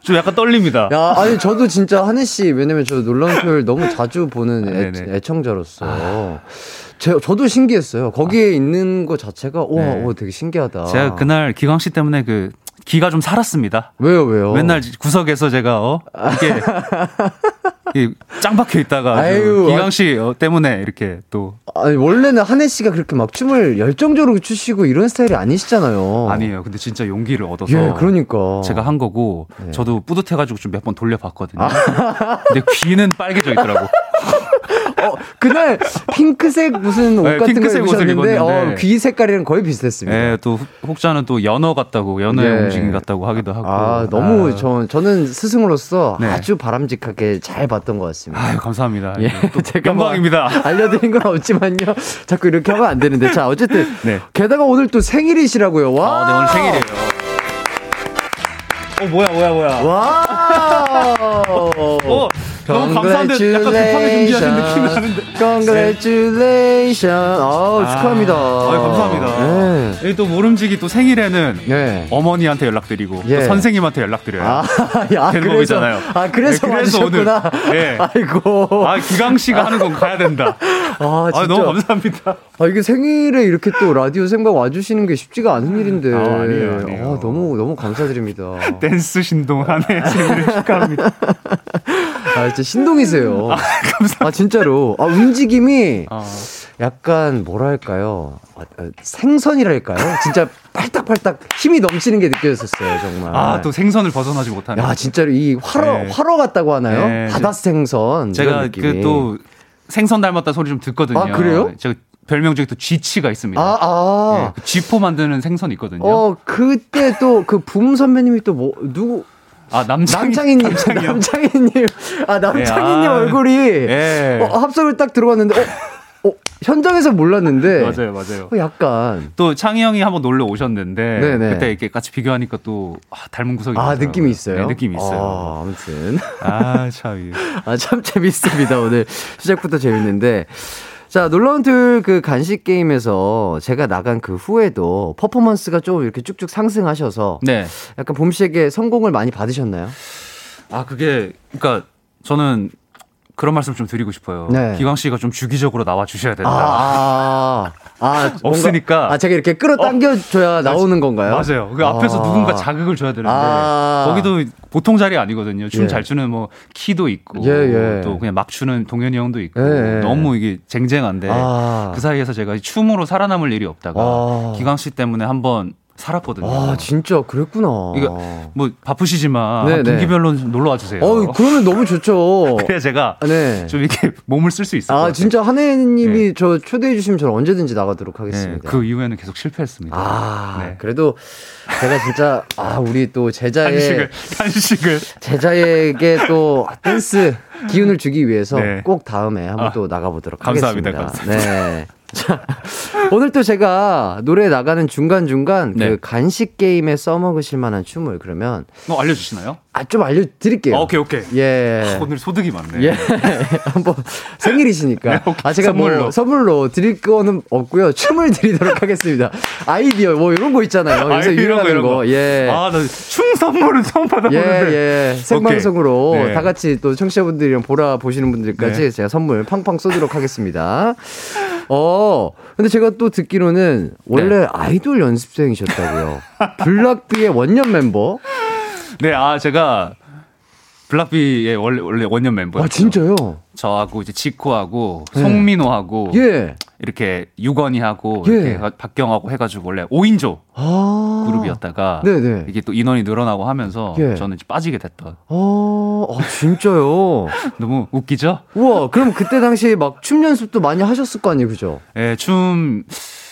좀 약간 떨립니다. 야, 아니 저도 진짜 한혜 씨 왜냐면 저 놀라운 토요일 너무 자주 보는 애, 네네. 애청자로서 제, 저도 신기했어요. 거기에 있는 거 자체가 와, 네. 오, 되게 신기하다. 제가 그날 기광 씨 때문에 그 기가 좀 살았습니다. 왜요, 왜요? 맨날 구석에서 제가 어 이렇게 이짱 박혀 있다가 아유, 기광 씨 어, 때문에 이렇게 또 아니, 원래는 한혜 씨가 그렇게 막 춤을 열정적으로 추시고 이런 스타일이 아니시잖아요. 아니에요. 근데 진짜 용기를 얻어서 예, 그러니까. 제가 한 거고 네. 저도 뿌듯해가지고 좀 몇 번 돌려봤거든요. 근데 귀는 빨개져 있더라고. 어, 그날 핑크색 무슨 옷 네, 같은 옷을 입으셨는데. 어, 귀 색깔이랑 거의 비슷했습니다. 예, 또 혹- 혹자는 또 연어 같다고 연어의 네. 움직임 같다고 하기도 하고. 아, 너무 아유. 저, 저는 스승으로서 네. 아주 바람직하게 잘 봤던 것 같습니다. 아유, 감사합니다. 예, 또 제가 뭐 영광입니다. 알려드린 건 없지만요. 자꾸 이렇게 하면 안 되는데. 자, 어쨌든. 네. 게다가 오늘 또 생일이시라고요. 와. 아, 네, 오늘 생일이에요. 어, 뭐야, 뭐야, 뭐야. 와. 어, 너무 감사한데 약간 급하게 준비하신 느낌이 나는데. Congratulations. 아, 축하합니다. 아유, 감사합니다. 네. 여기 또 모름지기 또 생일에는 네. 어머니한테 연락드리고 예. 또 선생님한테 연락드려요. 아, 야, 되는 그래서, 법이잖아요. 아, 그래서 네, 그래서. 오늘, 예. 아이고. 아, 기강 씨가 하는 건 가야 된다. 아, 진짜. 아, 너무 감사합니다. 아, 이게 생일에 이렇게 또 라디오 생방 와주시는 게 쉽지가 않은 일인데. 아, 아니에요, 아니에요. 아, 너무, 너무 감사드립니다. 댄스 신동한의 생일을 축하합니다. 아, 진짜 신동이세요. 아, 감사합니다. 진짜로. 아, 움직임이 어, 약간 뭐랄까요. 아, 아, 생선이랄까요? 진짜 팔딱팔딱 힘이 넘치는 게 느껴졌었어요, 정말. 아, 또 생선을 벗어나지 못하네. 야, 진짜로 이 활어, 네. 활어 같다고 하나요? 네, 바다 생선. 제가. 그 또 생선 닮았다 소리 좀 듣거든요. 아, 그래요? 제가 별명 중에 또 쥐치가 있습니다. 아, 아. 예, 그 쥐포 만드는 생선 있거든요. 어, 그때 또 그 붐 선배님이 또 뭐, 누구, 아, 남창희. 남창희님, 남창희요. 남창희님, 아 남창희님 예, 아, 얼굴이 예. 어, 합성을 딱 들어갔는데, 어, 어, 현장에서 몰랐는데, 맞아요, 맞아요. 어, 약간 또 창희 형이 한번 놀러 오셨는데 네네. 그때 이렇게 같이 비교하니까 또 아, 닮은 구석이 아 있더라고요. 느낌이 있어요. 네, 느낌이 아, 있어요. 아무튼 아, 참. 아참 재밌습니다 오늘 시작부터 재밌는데. 자, 놀라운 토요일 그 간식 게임에서 제가 나간 그 후에도 퍼포먼스가 좀 이렇게 쭉쭉 상승하셔서 네. 약간 봄 씨에게 성공을 많이 받으셨나요? 아, 그게 그러니까 저는 그런 말씀 좀 드리고 싶어요. 네. 기광 씨가 좀 주기적으로 나와 주셔야 된다. 아, 아, 없으니까. 아, 제가 이렇게 끌어당겨줘야 나오는 건가요? 맞아요. 그 앞에서 아. 누군가 자극을 줘야 되는데 아. 거기도 보통 자리 아니거든요. 춤 예. 잘 추는 뭐 키도 있고 예, 예. 또 그냥 막 추는 동현이 형도 있고 예, 예. 너무 이게 쟁쟁한데 아. 그 사이에서 제가 춤으로 살아남을 일이 없다가 아. 기광 씨 때문에 한번 살았거든요. 아, 진짜 그랬구나. 이거 뭐 바쁘시지만 네, 한 네. 분기별로 놀러 와 주세요. 어, 그러면 너무 좋죠. 그래야 제가 네. 좀 이렇게 몸을 쓸수것 아. 진짜 한혜님이 저 초대해 주시면 저는 언제든지 나가도록 네, 하겠습니다. 그 이후에는 계속 실패했습니다. 아, 네. 그래도 제가 진짜 아, 우리 또 제자의 간식을 간식을 제자에게 또 댄스 기운을 주기 위해서 네. 꼭 다음에 한번 아, 또 나가보도록 감사합니다. 하겠습니다. 네. 자, 오늘 또 제가 노래 나가는 중간중간 네. 그 간식 게임에 써먹으실 만한 춤을 그러면 뭐 알려주시나요? 아, 좀 알려드릴게요. 아, 오케이 오케이. 예. 오늘 소득이 많네. 예. 한번 생일이시니까. 네, 오케이. 아, 제가 선물로. 뭐 선물로 드릴 거는 없고요. 춤을 드리도록 하겠습니다. 아이디어 뭐 이런 거 있잖아요. 요새 아, 이런 거, 유행하는 이런 거. 거. 예. 아, 나 춤 선물은 처음 예, 받아보는데. 예. 생방송으로 오케이. 네. 다 같이 또 청취자분들이랑 보라 보시는 분들까지 네. 제가 선물 팡팡 쏘도록 하겠습니다. 어, 근데 제가 또 듣기로는 원래 네. 아이돌 연습생이셨다고요. 블락비의 원년 멤버. 네, 아, 제가 블락비의 원래, 원래 원년 멤버였죠. 와, 진짜요? 저하고 이제 지코하고 네. 송민호하고 예. 이렇게 유건이하고 예. 이렇게 가- 박경하고 해가지고 원래 5인조 아. 그룹이었다가 네네. 이게 또 인원이 늘어나고 하면서 예. 저는 이제 빠지게 됐던 어, 아, 진짜요? 너무 웃기죠? 우와, 그럼 그때 당시에 막 춤 연습도 많이 하셨을 거 아니에요, 그죠? 예, 춤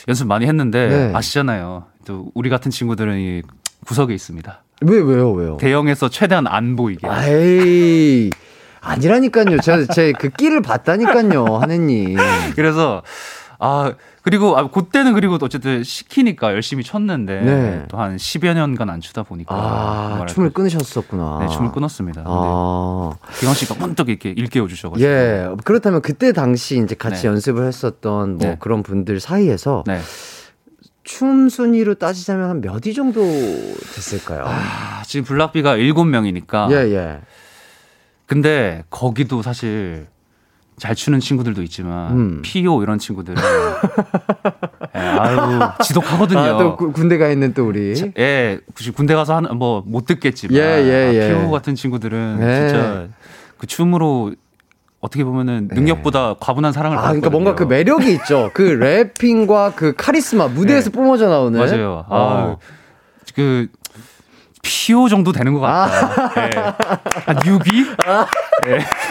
연습 많이 했는데 네. 아시잖아요. 또 우리 같은 친구들은 이 구석에 있습니다. 왜, 왜요, 왜요? 대형에서 최대한 안 보이게. 아이, 아니라니까요. 제가 제 그 끼를 봤다니까요, 하느님. 그래서 아 그리고 아 그때는 그리고 또 어쨌든 시키니까 열심히 췄는데 네. 또한 10여 년간 안 추다 보니까 아. 춤을 끊으셨었구나. 네, 춤을 끊었습니다. 아, 기광 씨가 문득 이렇게 일깨워 주셔가지고 예. 그렇다면 그때 당시 이제 같이 네. 연습을 했었던 뭐 네. 그런 분들 사이에서 네. 춤 순위로 따지자면 한 몇 위 정도 됐을까요? 아, 지금 블락비가 7명이니까 예, 예. 근데 거기도 사실 잘 추는 친구들도 있지만 음. 피오 이런 친구들은 예, 아유 지독하거든요. 아, 또 구- 군대 가 있는 또 우리. 예, 굳이 군대 가서 하는 뭐못 듣겠지만 예, 예, 예. 아, 피오 같은 친구들은 예. 진짜 그 춤으로 어떻게 보면은 능력보다 과분한 사랑을 아, 그러니까. 뭔가 그 매력이 있죠. 그 래핑과 그 카리스마 무대에서 뿜어져 나오는. 맞아요. 어. 아, 그 피오 정도 되는 것 같다. 예. 한 6위?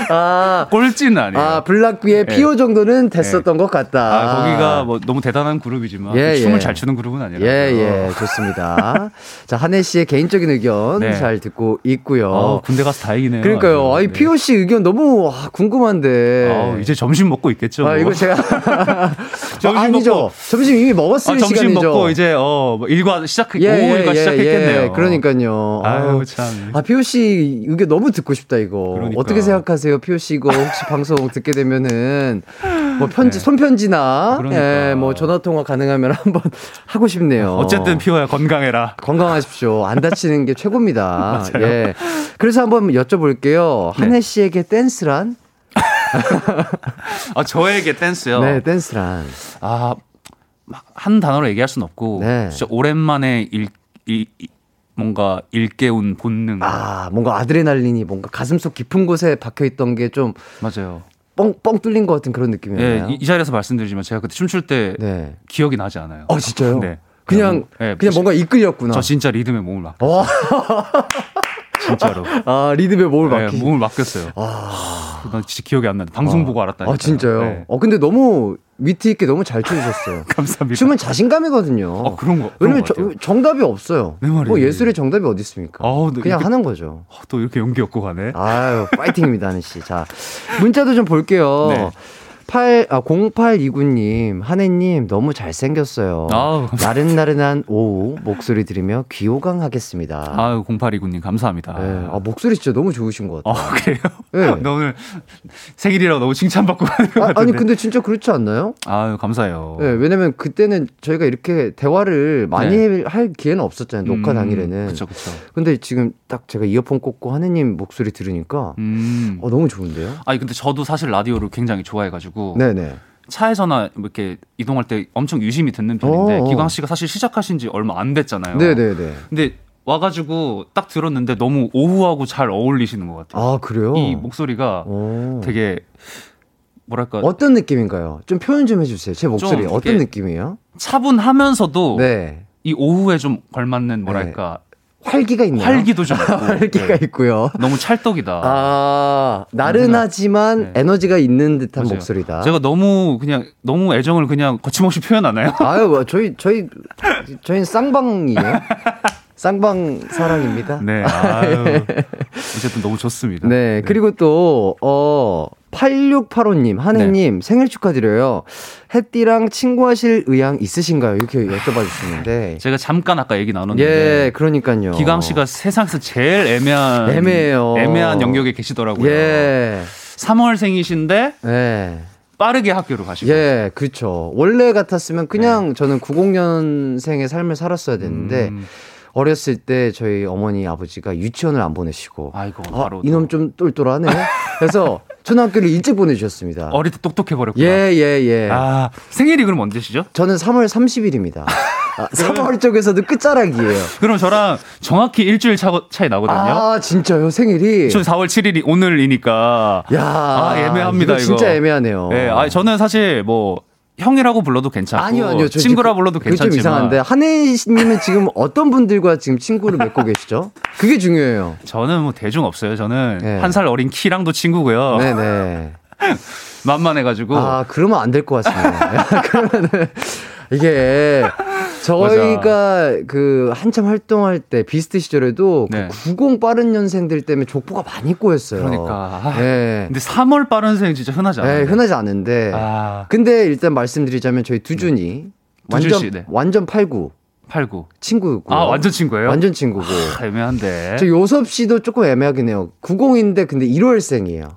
아, 꼴찌는 아니에요. 아 블락비의 예. 피오 정도는 됐었던 것 같다. 아, 거기가 뭐 너무 대단한 그룹이지만 예, 춤을 예. 잘 추는 그룹은 아니라. 예, 예, 좋습니다. 자, 한혜 씨의 개인적인 의견 네. 잘 듣고 있고요. 어, 군대 가서 다행이네요. 그러니까요. 아이, 네. 피오 씨 의견 너무 아, 궁금한데. 아, 이제 점심 먹고 있겠죠. 아, 뭐. 이거 제가. 점심 아, 아니죠. 먹고- 점심 이미 먹었을 아, 점심 시간이죠. 먹고 이제 어, 뭐 일과 시작 예, 오후 예, 일과 예, 시작했겠네요. 예, 그러니까요. 아유 참. 아, 피오 씨 의견 너무 듣고 싶다, 이거. 그러니까. 어떻게 생각하세요, 피오 씨 이거 혹시 방송 듣게 되면은 뭐 편지, 네. 손편지나, 그러니까. 예, 뭐 전화 통화 가능하면 한번 하고 싶네요. 어쨌든 피오야 건강해라. 건강하십시오. 안 다치는 게 최고입니다. 맞아요. 예. 그래서 한번 여쭤볼게요. 네. 한혜 씨에게 댄스란? 아 저에게 댄스요. 네, 댄스란. 아, 한 단어로 얘기할 수는 없고 네. 진짜 오랜만에 일, 일, 일- 뭔가 일깨운 본능. 아, 뭔가 아드레날린이 뭔가 가슴속 깊은 곳에 박혀 있던 게 좀 맞아요. 뻥, 뻥 뚫린 것 같은 그런 예, 느낌이었나요? 이, 이 자리에서 말씀드리지만 제가 그때 춤출 때 네. 기억이 나지 않아요. 어, 진짜요? 네. 그냥, 예, 그냥 뭔가 이끌렸구나. 저 진짜 리듬에 몸을 맡. 와, 진짜로. 아, 리듬에 몸을 네, 맡기. 몸을 맡겼어요. 아, 난 진짜 기억이 안 나는데 방송 보고 알았다니까. 아, 진짜요? 어, 근데 너무 위트 있게 너무 잘 추셨어요. 감사합니다. 춤은 자신감이거든요. 어, 그런 거. 그런 왜냐면 것 같아요. 저- 정답이 없어요. 네, 말이에요. 뭐 예술의 정답이 어디 있습니까? 네, 그냥 이렇게- 하는 거죠. 어, 또 이렇게 연기 엮고 가네. 아유, 파이팅입니다, 하는 씨. 자, 문자도 좀 볼게요. 네. 8, 아, 0829님, 한혜님, 너무 잘생겼어요. 아우, 나른나른한 오후, 목소리 들으며 귀호강하겠습니다. 아유, 0829님 감사합니다. 네, 아, 목소리 진짜 너무 좋으신 것 어, 같아요. 그래요? 네. 나 오늘 생일이라고 너무 칭찬받고 가는 것 아, 같은데. 아니, 근데 진짜 그렇지 않나요? 아유, 감사해요. 네, 왜냐면 그때는 저희가 이렇게 대화를 많이 네. 할 기회는 없었잖아요, 녹화 음, 당일에는. 그쵸, 그쵸. 근데 지금 딱 제가 이어폰 꽂고 하느님 목소리 들으니까 음. 어, 너무 좋은데요? 아니, 근데 저도 사실 라디오를 굉장히 좋아해가지고. 네네. 차에서나 뭐 이렇게 이동할 때 엄청 유심히 듣는 편인데, 어, 어. 기광 씨가 사실 시작하신 지 얼마 안 됐잖아요. 네네네. 근데 와가지고 딱 들었는데 너무 오후하고 잘 어울리시는 것 같아요. 아, 그래요? 이 목소리가 오. 되게 뭐랄까 어떤 느낌인가요? 좀 표현 좀 해주세요. 제 목소리 좀 어떤 느낌이에요? 차분하면서도 네. 이 오후에 좀 걸맞는 뭐랄까 활기가 있네요. 활기도 좀 있고 활기가 네. 있고요. 너무 찰떡이다. 아, 나른하지만 네. 에너지가 있는 듯한 맞아요. 목소리다. 제가 너무 그냥 너무 애정을 그냥 거침없이 표현하나요? 아유, 뭐 저희 저희 저희는 쌍방이에요. 쌍방 사랑입니다. 네. 아유. 어쨌든 너무 좋습니다. 네, 그리고 또, 어, 8685님, 한혜님, 네. 생일 축하드려요. 햇띠랑 친구하실 의향 있으신가요? 이렇게 여쭤봐 주시는데. 제가 잠깐 아까 얘기 나눴는데 예, 그러니까요. 기광 씨가 세상에서 제일 애매한 애매해요. 애매한 영역에 계시더라고요. 예, 3월생이신데 예. 빠르게 학교를 가시고 예, 그쵸. 원래 같았으면 그냥 저는 90년생의 삶을 살았어야 됐는데, 음, 어렸을 때 저희 어머니, 아버지가 유치원을 안 보내시고, 아이고 아, 바로 이놈 좀 똘똘하네. 그래서 초등학교를 일찍 보내주셨습니다. 어릴 때 똑똑해 버렸구나. 예, 예, 예. 아 생일이 그럼 언제시죠? 저는 3월 30일입니다. 아, 3월 쪽에서도 끝자락이에요. 그럼 저랑 정확히 일주일 차, 차이 나거든요. 아, 진짜요? 생일이? 저 4월 7일이 오늘이니까. 야, 아, 애매합니다, 이거 진짜. 애매하네요. 네, 아 저는 사실 뭐 형이라고 불러도 괜찮고 아니요, 아니요. 저 친구라 지금 불러도 그게 좀 괜찮지만 이상한데 한혜 님은 지금 어떤 분들과 지금 친구를 맺고 계시죠? 그게 중요해요. 저는 뭐 대중 없어요. 저는 네. 한살 어린 키랑도 친구고요. 네 네. 만만해가지고 아, 그러면 안 될 것 같습니다. 그러면은 이게 저희가 그 한참 활동할 때 비스트 시절에도 네. 그90 빠른 년생들 때문에 족보가 많이 꼬였어요. 그러니까. 아, 네. 근데 3월 빠른 생 진짜 흔하지 않아요. 네, 흔하지 않은데. 아, 근데 일단 말씀드리자면 저희 두준이 완전 씨, 네. 완전 89 89. 친구고. 아, 완전 친구예요? 완전 친구고. 아, 애매한데. 저 요섭 씨도 조금 애매하긴 해요. 90인데 근데 1월생이에요.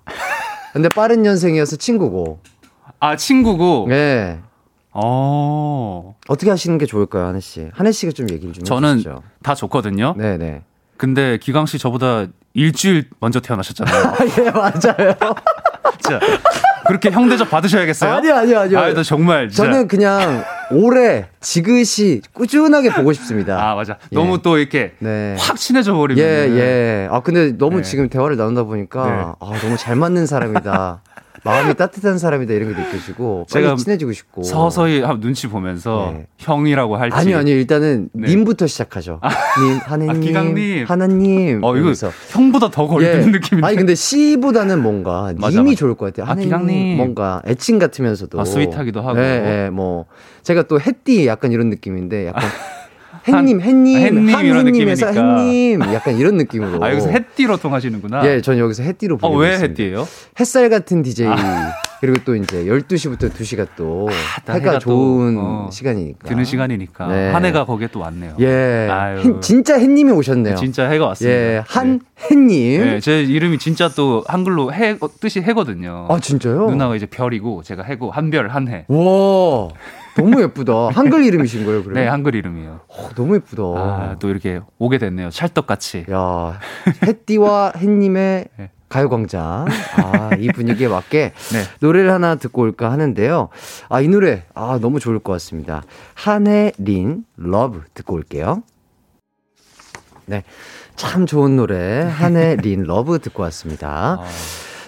근데 빠른 년생이어서 친구고. 아, 친구고. 네. 어. 어떻게 하시는 게 좋을까요, 한혜 씨? 한혜 씨가 좀 얘기를 좀 저는 해주시죠. 다 좋거든요. 네, 네. 근데 기광 씨 저보다 일주일 먼저 태어나셨잖아요. 예, 맞아요. 진짜. 그렇게 형대접 받으셔야겠어요? 아니요, 아니요, 아니요. 아, 나 정말 진짜. 저는 그냥 오래 지그시 꾸준하게 보고 싶습니다. 아, 맞아. 예. 너무 또 이렇게 네. 확 친해져 버리면 예, 예. 아, 근데 너무 네. 지금 대화를 나누다 보니까, 네. 아, 너무 잘 맞는 사람이다. 마음이 따뜻한 사람이다. 이런 게 느껴지고, 제가 친해지고 싶고. 서서히 한 눈치 보면서 네. 형이라고 할지 아니요, 아니요. 일단은 네. 님부터 시작하죠. 님, 하느님, 기강님. 하나님. 어, 이거 이러면서. 형보다 더 걸리는 예. 느낌인데. 아니 근데 씨보다는 뭔가 맞아, 님이 맞아. 좋을 것 같아요. 아, 하느님 기강님. 뭔가 애칭 같으면서도 아, 스윗하기도 하고. 예, 예, 뭐 제가 또 햇띠 약간 이런 느낌인데 약간 햇님, 햇님, 햇님 이런 느낌이니까. 햇님 약간 이런 느낌으로. 아, 여기서 햇띠로 통하시는구나. 예, 전 여기서 햇띠로 어, 부르고 왜. 햇띠예요? 햇살 같은 DJ 그리고 또 이제 12시부터 2시가 또 아, 딱 해가, 해가 또, 좋은 어, 시간이니까. 드는 시간이니까. 네. 한 해가 거기에 또 왔네요. 예. 햇- 진짜 햇님이 오셨네요. 진짜 해가 왔습니다. 예, 한 네. 햇님. 네, 제 이름이 진짜 또 한글로 해 어, 뜻이 해거든요. 아, 진짜요? 누나가 이제 별이고 제가 해고 한별 한해. 와, 너무 예쁘다. 한글 이름이신 거예요, 그래? 네, 한글 이름이에요. 어, 너무 예쁘다. 아, 또 이렇게 오게 됐네요. 찰떡같이. 야, 햇띠와 햇님의 네. 가요광장. 아, 이 분위기에 맞게 네. 노래를 하나 듣고 올까 하는데요. 아, 이 노래, 아, 너무 좋을 것 같습니다. 한해 in love 듣고 올게요. 네. 참 좋은 노래, 한해 in love 듣고 왔습니다. 아,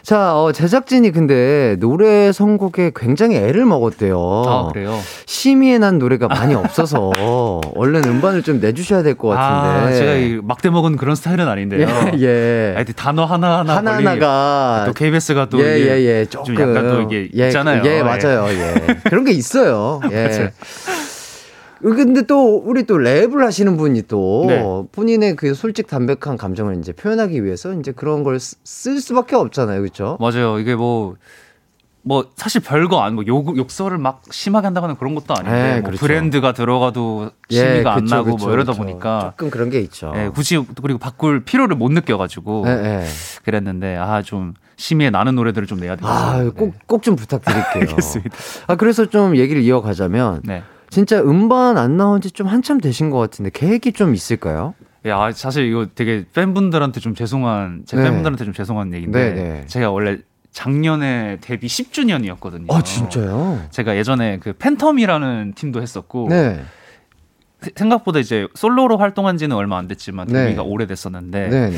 자, 어, 제작진이 근데 노래 선곡에 굉장히 애를 먹었대요. 아, 그래요? 심의에 난 노래가 많이 없어서 얼른 음반을 좀 내주셔야 될 것 같은데. 아, 제가 이 막돼먹은 그런 스타일은 아닌데요. 예. 하여튼 단어 하나하나 하나하나가 또 KBS가 또 예, 예, 예. 좀 조금 약간 또 이게 예, 있잖아요. 예, 맞아요. 예. 그런 게 있어요. 예. 근데 또 우리 또 랩을 하시는 분이 또 네. 본인의 그 솔직 담백한 감정을 이제 표현하기 위해서 이제 그런 걸 쓸 수밖에 없잖아요. 그렇죠? 맞아요. 이게 뭐, 뭐, 사실 별거 안, 뭐, 욕, 욕설을 막 심하게 한다거나 그런 것도 아닌데, 네, 뭐 그렇죠. 브랜드가 들어가도 심의가 안 그쵸, 나고 그쵸, 뭐 이러다 그쵸. 보니까, 조금 그런 게 있죠. 예, 굳이, 그리고 바꿀 필요를 못 느껴가지고, 예, 예. 그랬는데, 아, 좀, 심의에 나는 노래들을 좀 내야 되겠다. 아, 꼭, 꼭 좀 부탁드릴게요. 알겠습니다. 아, 그래서 좀 얘기를 이어가자면, 네. 진짜 음반 안 나온 지 좀 한참 되신 것 같은데, 계획이 좀 있을까요? 야, 아, 사실 이거 되게 팬분들한테 좀 죄송한, 제 네. 팬분들한테 좀 죄송한 얘기인데, 네, 네. 제가 원래 작년에 데뷔 10주년이었거든요. 아, 진짜요? 제가 예전에 그 팬텀이라는 팀도 했었고, 네. 세- 생각보다 이제 솔로로 활동한 지는 얼마 안 됐지만 네. 데뷔가 오래됐었는데, 네, 네.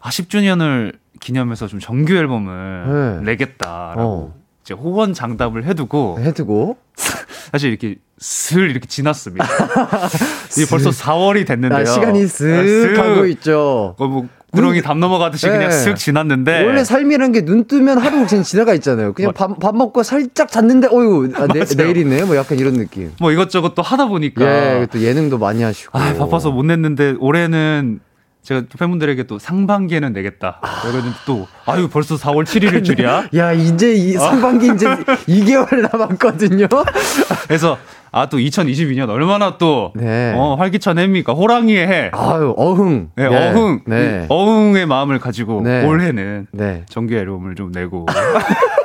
아, 10주년을 기념해서 좀 정규 앨범을 네. 내겠다라고 어. 이제 호언 장답을 해두고, 해두고. 사실 이렇게 슬 이렇게 지났습니다. 이게 벌써 4월이 됐는데요. 아, 시간이 슥 가고 있죠. 어, 뭐 구렁이 담 넘어가듯이 네. 그냥 슥 지났는데 원래 삶이라는 게 눈 뜨면 하루 그냥 지나가 있잖아요. 그냥 밥, 밥 먹고 살짝 잤는데, 어유 아. 내일이네. 뭐 약간 이런 느낌. 뭐 이것저것 또 하다 보니까 예, 또 예능도 많이 하시고. 아, 바빠서 못 냈는데 올해는 제가 팬분들에게 또 상반기에는 내겠다. 그러더니 또 아유 벌써 4월 7일일 줄이야. 야, 이제 이 상반기 이제 2개월 남았거든요. 그래서 아 또 2022년 얼마나 또 네. 어, 활기찬 해입니까? 호랑이의 해. 아유, 어흥. 네, 예, 어흥. 네. 이 어흥의 마음을 가지고 네. 올해는 네. 정규 앨범을 좀 내고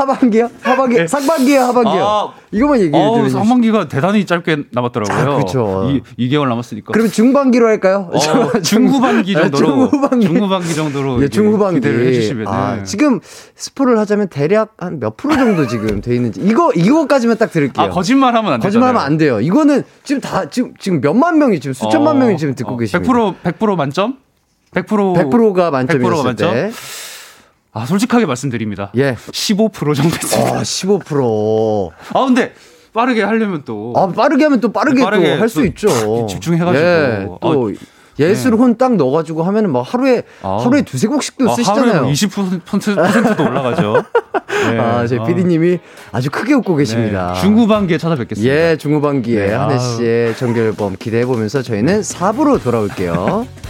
하반기요? 하반기, 상반기요, 하반기요. 네. 아, 이거만 얘기해 주세요. 상반기가 대단히 짧게 남았더라고요. 아, 그쵸. 이, 2개월 남았으니까. 그럼 중반기로 할까요? 어, 중후반기 아, 정도로 중후반기. 중후반기 정도로 예, 중후반기. 기대를 해주시면 아, 지금 스포를 하자면 대략 한 몇 프로 정도 지금 돼 있는지 이거 이거까지만 딱 드릴게요. 아 거짓말하면 안 되잖아요. 거짓말하면 안 돼요. 이거는 지금 다 지금 지금 몇만 명이 지금 수천만 어, 명이 지금 듣고 어, 계십니다. 100% 100% 만점? 100% 100%가 만점이었을 100%가 만점? 때. 아 솔직하게 말씀드립니다. 예. 15% 정도 했습니다. 아, 15%. 아 근데 빠르게 하려면 또 아, 빠르게 하면 또 빠르게, 빠르게 또할수또 있죠. 집중해가지고. 예, 또 예술 혼 딱 넣어가지고 하면은 막 하루에 아. 하루에 두세 곡씩도 아, 쓰시잖아요. 하루에 20%도 올라가죠. 네. 아, 제 아. PD님이 아 주 크게 웃고 계십니다. 네. 중후반기에 찾아뵙겠습니다. 예, 중후반기에 네, 한혜. 씨의 정규 앨범 기대해 보면서 저희는 4부로 돌아올게요.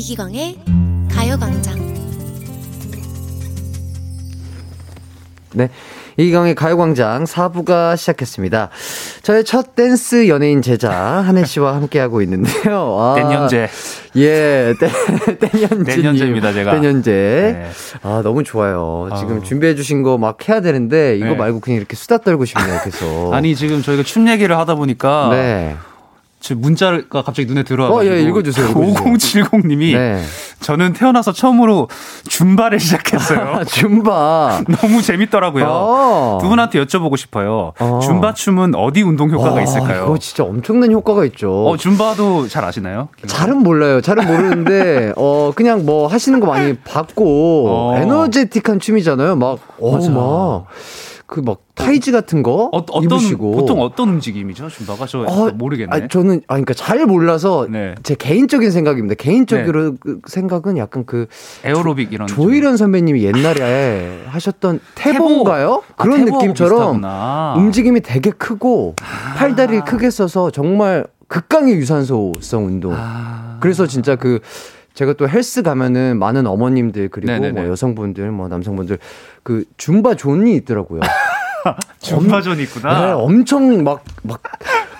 이기광의 가요광장 네. 이경의 가요광장 4부가 시작했습니다. 저의 첫 댄스 연예인 제자 한혜 씨와 함께하고 있는데요. 아, 땡년제. 예, 땡년제. 땡년제입니다, 제가. 땡년제. 네. 아, 너무 좋아요. 지금 아우. 준비해주신 거 막 해야 되는데, 이거 네. 말고 그냥 이렇게 수다 떨고 싶네요, 계속. 아니 지금 저희가 춤 얘기를 하다 보니까 네. 제 문자가 갑자기 눈에 들어와가지고 어, 예, 읽어주세요, 읽어주세요. 5070님이 네. 저는 태어나서 처음으로 줌바를 시작했어요. 아, 줌바. 너무 재밌더라고요. 어. 두 분한테 여쭤보고 싶어요. 어. 줌바 춤은 어디 운동 효과가 와, 있을까요? 이거 진짜 엄청난 효과가 있죠. 어, 줌바도 잘 아시나요? 잘은 몰라요. 잘은 모르는데, 어, 그냥 뭐 하시는 거 많이 봤고, 어. 에너제틱한 춤이잖아요. 막, 어, 맞아. 막. 그 막 타이즈 같은 거 어, 어떤 입으시고 보통 어떤 움직임이죠? 줌바가 저 어, 모르겠네. 아, 저는 아 그러니까 잘 몰라서 네. 제 개인적인 생각입니다. 개인적으로 그 생각은 약간 그 에어로빅 이런 조일현 선배님이 옛날에 하셨던 태보인가요? 아, 그런 태보하고 느낌처럼 비슷하구나. 움직임이 되게 크고 팔다리를 크게 써서 정말 극강의 유산소성 운동. 아. 그래서 진짜 그 제가 또 헬스 가면은 많은 어머님들 그리고 네네네. 뭐 여성분들 뭐 남성분들 그 줌바 존이 있더라고요. 줌바 존이 있구나. 네, 엄청 막 막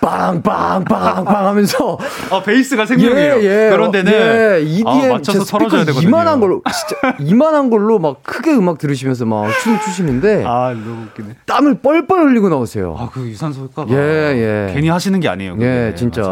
빵빵빵빵 하면서 아 베이스가 생명이에요. 그런 데는 예, EDM 아, 맞춰서 진짜 털어줘야 되거든요. 이만한 걸로 진짜 이만한 걸로 막 크게 음악 들으시면서 막 춤을 추시는데 아 너무 웃기네. 땀을 뻘뻘 흘리고 나오세요. 아 그 유산소 효과가 예, 예. 괜히 하시는 게 아니에요. 그게. 예, 진짜.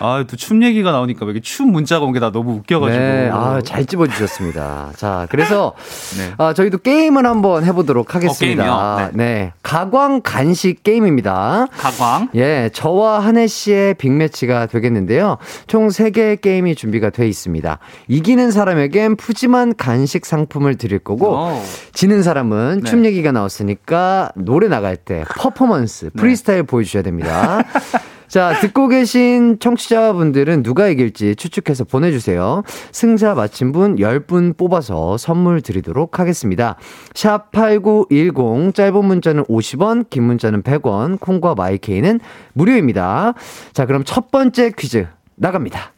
아 또 춤 얘기가 나오니까 왜 이렇게 춤 문자가 온 게 나 너무 웃겨가지고. 네, 아, 잘 집어주셨습니다. 자, 그래서, 네. 아, 저희도 게임을 한번 해보도록 하겠습니다. 게임이요? 네. 가광 간식 게임입니다. 가광. 예, 저와 한혜 씨의 빅매치가 되겠는데요. 총 3개의 게임이 준비가 돼 있습니다. 이기는 사람에겐 푸짐한 간식 상품을 드릴 거고, 오. 지는 사람은 네. 춤 얘기가 나왔으니까 노래 나갈 때 퍼포먼스, 프리스타일 보여주셔야 됩니다. 자, 듣고 계신 청취자분들은 누가 이길지 추측해서 보내주세요. 승자 맞힌 분 10분 뽑아서 선물 드리도록 하겠습니다. 샵 8910, 짧은 문자는 50원, 긴 문자는 100원, 콩과 마이케이는 무료입니다. 자, 그럼 첫 번째 퀴즈 나갑니다.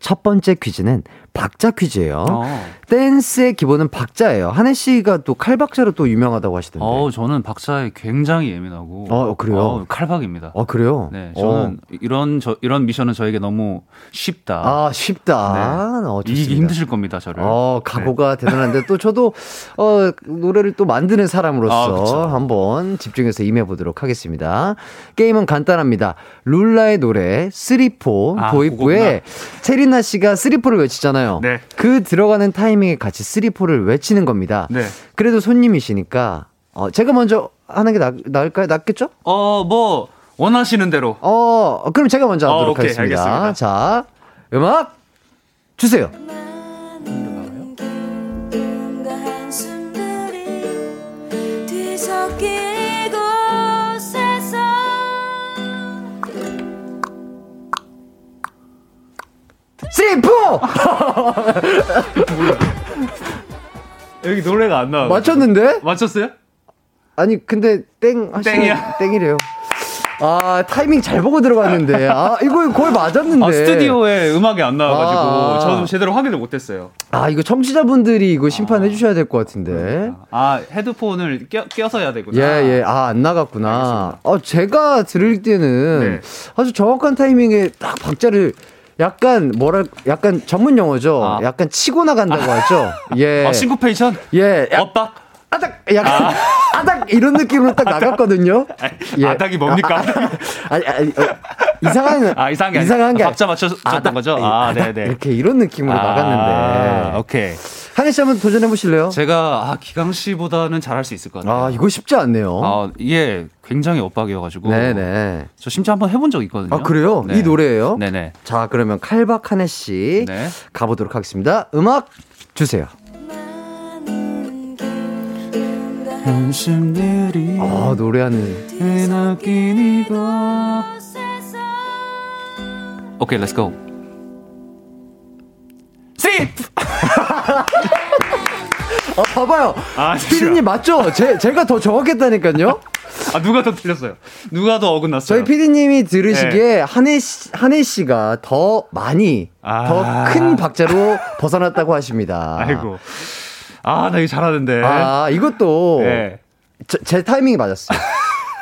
첫 번째 퀴즈는 박자 퀴즈예요. 어. 댄스의 기본은 박자예요. 한혜 씨가 또 칼박자로 또 유명하다고 하시던데. 어, 저는 박사에 굉장히 예민하고. 어, 그래요? 어, 칼박입니다. 어, 그래요? 네, 저는 이런 저 이런 미션은 저에게 너무 쉽다. 아, 쉽다. 네. 어, 이기기 좋습니다. 힘드실 겁니다, 저를. 어, 각오가 대단한데 또 저도 어, 노래를 또 만드는 아, 사람으로서 그쵸. 한번 집중해서 임해 보도록 하겠습니다. 게임은 간단합니다. 룰라의 노래 쓰리포 아, 도입부에 체리나 씨가 쓰리포를 외치잖아요. 네. 그 들어가는 타이밍에 같이 쓰리포를 외치는 겁니다. 네. 그래도 손님이시니까 어, 제가 먼저 하는 게 나, 나을까요? 낫겠죠? 어, 뭐 원하시는 대로. 어, 그럼 제가 먼저 어, 하도록 오케이, 하겠습니다. 알겠습니다. 자, 음악 주세요. three four! 여기 노래가 안 나와. 맞췄는데? 맞췄어요? 아니, 근데 땡 땡이야. 땡이래요. 아, 타이밍 잘 보고 들어갔는데. 아, 이거 거의 맞았는데. 아, 스튜디오에 음악이 안 나와가지고 아. 저는 제대로 확인을 못했어요. 아, 이거 청취자분들이 이거 심판해 주셔야 될 것 같은데. 아 헤드폰을 껴, 껴서 해야 되구나. 예, 예. 아, 안 나갔구나. 어, 제가 들을 때는 네. 아주 정확한 타이밍에 딱 박자를 약간 뭐랄 약간 전문 용어죠. 아. 약간 치고 나간다고 하죠. 예. 아 싱코페이션? 예. 야, 엇박? 아닥 약간 아닥 이런 느낌으로 딱 나갔거든요. 예. 아닥이 뭡니까? 아니, 아니 어, 이상한 아, 이상한 게 이상한 게 아니- 박자 맞춰줬던 아닥, 거죠? 예, 아, 네네. 이렇게 이런 느낌으로 아, 나갔는데 오케이. 한혜 씨 한번 도전해 보실래요? 제가 아 기강 씨보다는 잘할 수 있을 것 같아요. 아 이거 쉽지 않네요. 아, 이게 굉장히 엇박이어가지고. 네네. 저 심지어 한번 해본 적 있거든요. 아 그래요? 네. 이 노래예요? 네네. 자 그러면 칼박 한혜 씨 네. 가보도록 하겠습니다. 음악 주세요. 한숨들이 아 노래하는 흐느낀 이곳. 오케이, let's go. 씹! 아 봐봐요. 아, 피디님 맞죠? 제 제가 더 정확했다니까요. 아, 누가 더 틀렸어요? 누가 더 어긋났어요? 저희 피디님이 들으시기에 한해 씨, 한해 씨가 더 많이 아. 더 큰 박자로 벗어났다고 하십니다. 아이고. 아, 나 이거 잘하는데. 아 이것도 네. 저- 제 타이밍이 맞았어요.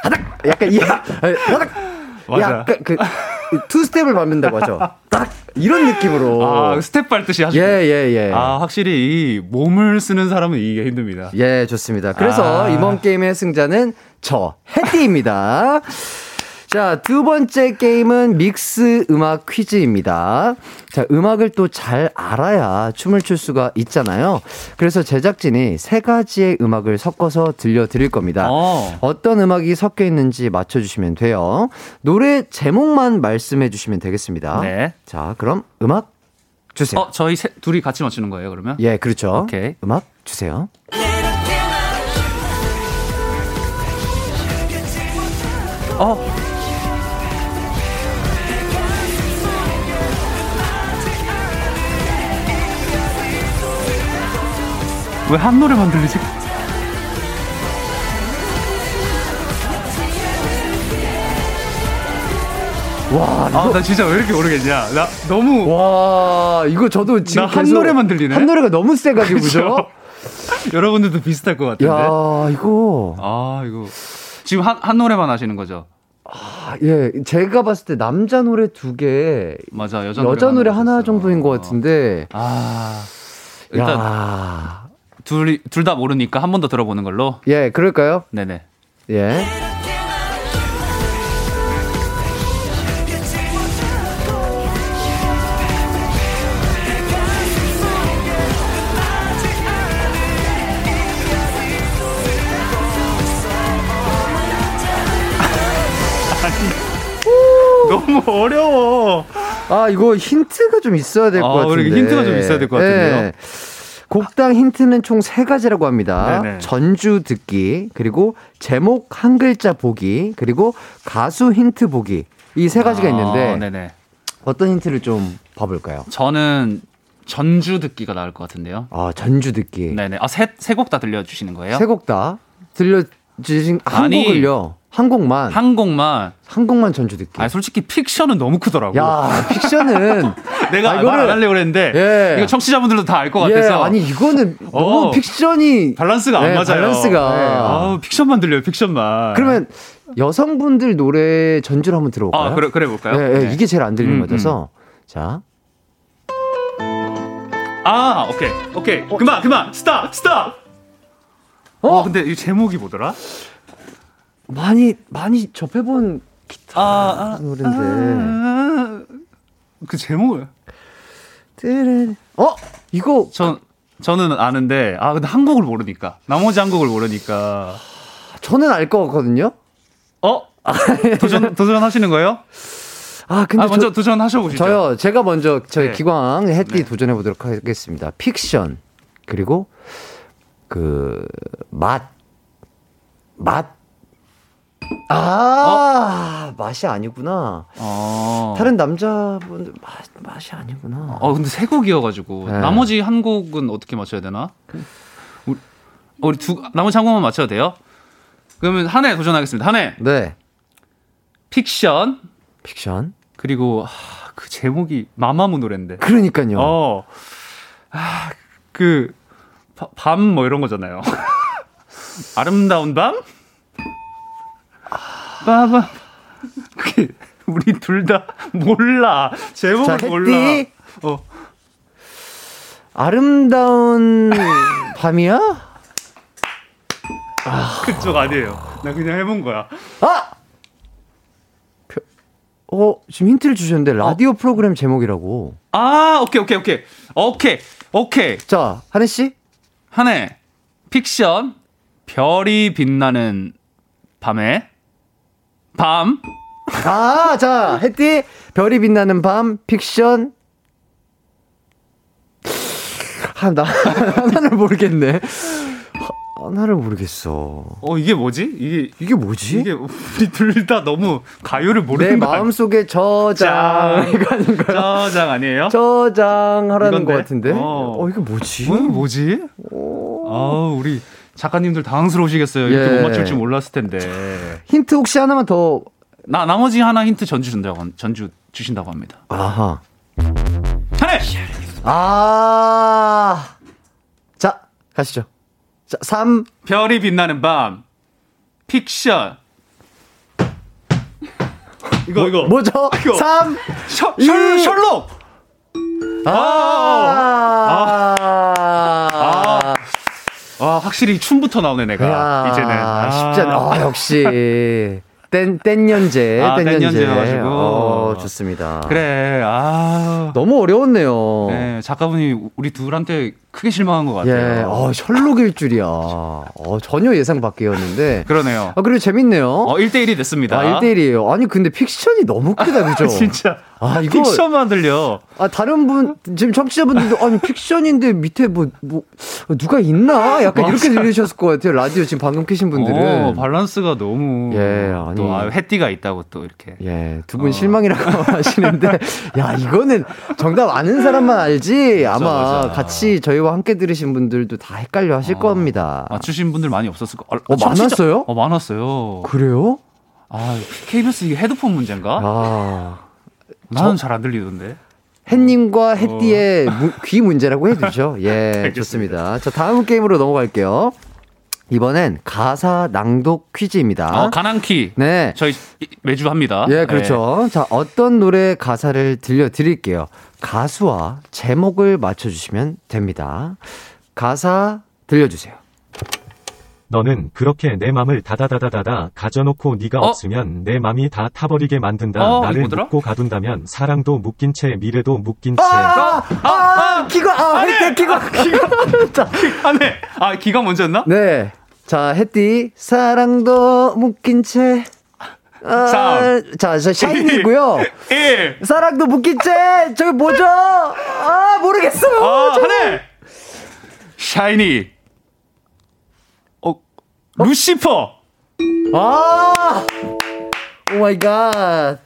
하닥 약간 이 하닥 맞아. 약간 그 투 스텝을 밟는다고 하죠. 딱 이런 느낌으로. 아, 스텝 밟듯이 하시고. 예, 예, 예. 아, 확실히 이 몸을 쓰는 사람은 이기가 힘듭니다. 예, 좋습니다. 그래서 아. 이번 게임의 승자는 저, 해띠입니다. 자, 두 번째 게임은 믹스 음악 퀴즈입니다. 자, 음악을 또 잘 알아야 춤을 출 수가 있잖아요. 그래서 제작진이 세 가지의 음악을 섞어서 들려드릴 겁니다. 어. 어떤 음악이 섞여 있는지 맞춰주시면 돼요. 노래 제목만 말씀해주시면 되겠습니다. 네. 자, 그럼 음악 주세요. 어, 저희 세, 둘이 같이 맞추는 거예요, 그러면? 예, 그렇죠. 오케이. 음악 주세요. 어, 왜 한 노래만 들리지? 와, 아, 나 진짜 왜 이렇게 모르겠냐? 나 너무 와, 이거 저도 지금 나 한 계속 노래만 들리네? 한 노래가 너무 세 가지고 그죠? 여러분들도 비슷할 것 같은데. 야, 이거 아, 이거 지금 한, 한 노래만 하시는 거죠? 아, 예, 제가 봤을 때 남자 노래 두 개, 맞아, 여자, 여자 노래 하나 있었어요. 정도인 것 같은데. 아, 일단 야, 둘 둘 다 모르니까 한 번 더 들어보는 걸로. 예, 그럴까요? 네네. 예. 너무 어려워. 아, 이거 힌트가 좀 있어야 될것 아, 같은데. 힌트가 좀 있어야 될 것 같은데요. 예. 곡당 힌트는 총 세 가지라고 합니다. 네네. 전주 듣기, 그리고 제목 한 글자 보기, 그리고 가수 힌트 보기. 이 세 가지가 있는데 아. 어떤 힌트를 좀 봐볼까요? 저는 전주 듣기가 나을 것 같은데요. 아, 전주 듣기. 네네. 아, 세, 세곡다 들려주시는 거예요? 세 곡 다 들려주신 한 아니. 곡을요. 한 곡만 한, 한 곡만. 곡만 전주 듣기. 아, 솔직히 픽션은 너무 크더라고. 야, 픽션은 내가 아, 말 안 하려고 그랬는데. 예. 이거 청취자분들도 다 알 것 예, 같아서. 아니 이거는 너무 어. 픽션이 밸런스가 안 네, 맞아요. 밸런스가. 네. 아우, 픽션만 들려요, 픽션만. 그러면 여성분들 노래 전주를 한번 들어볼까요? 아, 그래, 그래 볼까요? 예, 예, 네. 이게 제일 안 들리는 음, 것 같아서. 자. 아, 오케이. 오케이. 그만, 그만. stop, stop. 어? 어, 근데 이 제목이 뭐더라? 많이, 많이 접해본 기타 아, 아, 노래인데. 아, 그 제목을. 어? 이거. 전, 저는 아는데, 아, 근데 한 곡을 모르니까. 나머지 한 곡을 모르니까. 저는 알것 같거든요? 어? 도전, 도전하시는 거예요? 아, 근데 아, 먼저 저, 도전하셔 보시죠. 저요, 제가 먼저 저희 네. 기광 해띠 네. 도전해 보도록 하겠습니다. 픽션. 그리고 그, 맛. 맛. 아, 맛이 아니구나. 어. 다른 남자분들 맛, 맛이 아니구나. 어, 근데 세 곡이어가지고. 네. 나머지 한 곡은 어떻게 맞춰야 되나? 우리, 우리 두, 나머지 한 곡만 맞춰도 돼요? 그러면 한 해 도전하겠습니다. 한 해. 네. 픽션. 픽션. 그리고, 아, 그 제목이 마마무 노래인데. 그러니까요. 어. 아, 그, 밤 뭐 이런 거잖아요. 아름다운 밤? 그게, 우리 둘 다 몰라. 제목을 자, 몰라. 어. 아름다운 밤이야? 그쪽 아니에요. 나 그냥 해본 거야. 아! 표- 어, 지금 힌트를 주셨는데 라디오 프로그램 제목이라고. 아, 오케이, 오케이, 오케이. 오케이, 오케이. 자, 하늘 씨? 한해 픽션 별이 빛나는 밤에 밤 아, 자, 햇띠 별이 빛나는 밤 픽션. 아, 나 하나를 모르겠네. 하나를 모르겠어. 어 이게 뭐지? 이게 이게 뭐지? 이게 우리 둘 다 너무 가요를 내 모르는 거 마음 속에 저장 이거 하는 거야? 저장 아니에요? 저장 하라는 이건데? 것 같은데. 어. 어, 이게 뭐지? 뭐, 뭐지? 아 우리 작가님들 당황스러우시겠어요. 이렇게 예. 못 맞출 줄 몰랐을 텐데. 힌트 혹시 하나만 더. 나 나머지 하나 힌트 전주 준다고 전주 주신다고 합니다. 아하. 한해 아. 자, 가시죠. 자, 3. 별이 빛나는 밤 픽션 이거 이거 뭐죠? 이거. 3. 셔, 이. 셜, 셜록 아. 아. 아 확실히 춤부터 나오네 내가 야, 이제는 아. 쉽지 않아. 아, 역시. 땐, 땐년제. 아, 땐년제. 땐년제여가지고. 어, 좋습니다. 그래 아 너무 어려웠네요. 네, 작가분이 우리 둘한테 크게 실망한 것 같아요. 예, 어, 셜록일 줄이야. 어, 전혀 예상 밖이었는데. 그러네요. 아, 그리고 재밌네요. 어, 1대1이 됐습니다. 아, 1대1이에요. 아니, 근데 픽션이 너무 크다, 그죠? 진짜. 아, 이거. 픽션만 들려. 아, 다른 분, 지금 청취자분들도, 아니, 픽션인데 밑에 뭐, 뭐, 누가 있나? 약간 이렇게 들리셨을 것 같아요. 라디오 지금 방금 켜신 분들은. 어, 밸런스가 너무. 예, 아니. 또, 아, 해띠가 있다고 또 이렇게. 예, 두분 어. 실망이라고 하시는데, 야, 이거는 정답 아는 사람만 알지. 아마 맞아. 같이 저희와 함께 들으신 분들도 다 헷갈려 하실 겁니다. 맞추신 분들 많이 없었을 거. 아, 어, 진짜- 많았어요? 어, 많았어요. 그래요? 아, KBS 이게 헤드폰 문제인가? 아. 나는 잘 안 들리던데. 햇님과 햇띠의 무- 귀 문제라고 해두죠. 예, 어. 알겠습니다. 좋습니다. 자, 다음 게임으로 넘어갈게요. 이번엔 가사 낭독 퀴즈입니다. 어, 가낭퀴. 네. 저희 이- 매주 합니다. 예, 그렇죠. 자, 어떤 노래 가사를 들려드릴게요. 가수와 제목을 맞춰주시면 됩니다. 가사 들려주세요. 너는 그렇게 내 맘을 다다다다다다 가져놓고 네가 어? 없으면 내 맘이 다 타버리게 만든다. 어, 나를 이거? 묶고 가둔다면 사랑도 묶인 채 미래도 묶인 채. 아, 아, 아, 기가, 아, 햇띠, 기가, 기가. 자, 아, 네. 아, 기가 먼저였나? 네. 자, 햇띠, 사랑도 묶인 채. 아, 삼. 자, 저 샤이니고요. 1. 사랑도 묶인 채. 저기 뭐죠? 아, 모르겠어요. 아, 저- 하나. 샤이니. 어, 루시퍼. 아! oh my god.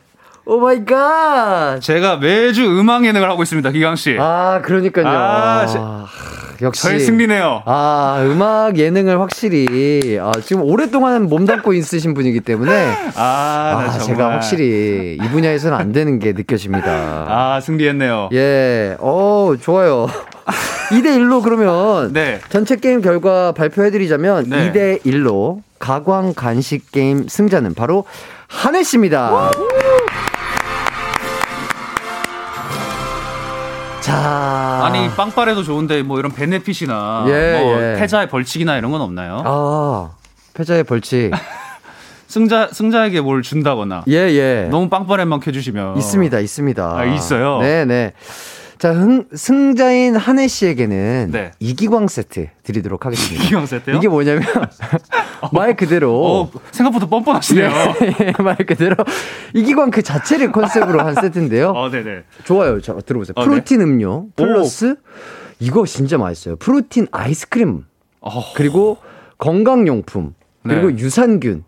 Oh my god. 제가 매주 음악 예능을 하고 있습니다, 기광 씨. 아, 그러니까요. 아, 아, 시- 역시. 저의 승리네요. 아, 음악 예능을 확실히 아, 지금 오랫동안 몸담고 있으신 분이기 때문에 아, 아. 제가 확실히 이 분야에서는 안 되는 게 느껴집니다. 아, 승리했네요. 예, 어, 좋아요. 2대 1로 그러면 네. 전체 게임 결과 발표해 드리자면 네. 2대 1로 가광 간식 게임 승자는 바로 한혜 씨입니다. 자. 아니, 빵빠레도 좋은데 뭐 이런 베네핏이나 예, 뭐 예. 패자의 벌칙이나 이런 건 없나요? 아, 패자의 벌칙. 승자 승자에게 뭘 준다거나 예, 예. 너무 빵빠레만 켜주시면 있습니다, 있습니다. 아, 있어요? 네, 네. 자, 흥, 승자인 한혜 씨에게는 네. 이기광 세트 드리도록 하겠습니다. 이기광 세트요? 이게 뭐냐면 말 그대로 어, 생각보다 뻔뻔하시네요. 예, 말 그대로 이기광 그 자체를 컨셉으로 한 세트인데요. 어, 네네. 좋아요. 자, 들어보세요. 어, 프로틴 음료 플러스 이거 진짜 맛있어요. 프로틴 아이스크림 어, 그리고 건강용품 그리고 네. 유산균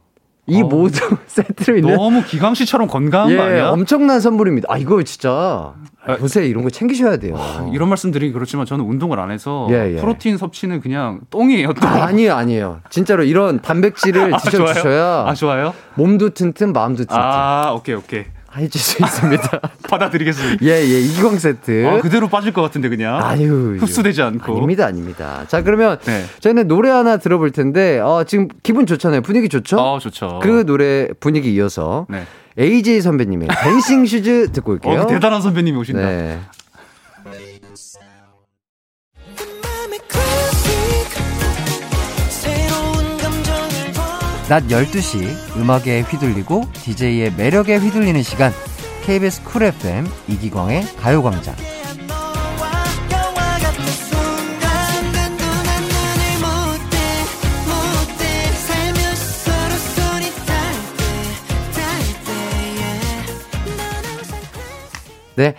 이 어. 모든 세트로 있는 너무 기강 씨처럼 건강한 예, 거 아니야? 엄청난 선물입니다. 아 이거 진짜 아, 요새 이런 거 챙기셔야 돼요. 이런 말씀 드리기 그렇지만 저는 운동을 안 해서 예, 예. 프로틴 섭취는 그냥 똥이에요. 똥. 아 니에요, 아니에요. 진짜로 이런 단백질을 아, 드셔 주셔야 좋아요? 아 좋아요? 몸도 튼튼, 마음도 튼튼 아 오케이 오케이 해줄 수 있습니다. 받아드리겠습니다. 예, 예, 이기광 세트. 아, 그대로 빠질 것 같은데 그냥 아유, 흡수되지 않고. 아닙니다, 아닙니다. 자, 그러면 네. 저희는 노래 하나 들어볼 텐데, 어, 지금 기분 좋잖아요. 분위기 좋죠? 어 좋죠. 그 노래 분위기 이어서 네. AJ 선배님의 Dancing Shoes 듣고 올게요. 어, 그 대단한 선배님이 오신다. 네. 낮 12시 음악에 휘둘리고 DJ의 매력에 휘둘리는 시간 KBS 쿨 FM 이기광의 가요광장. 네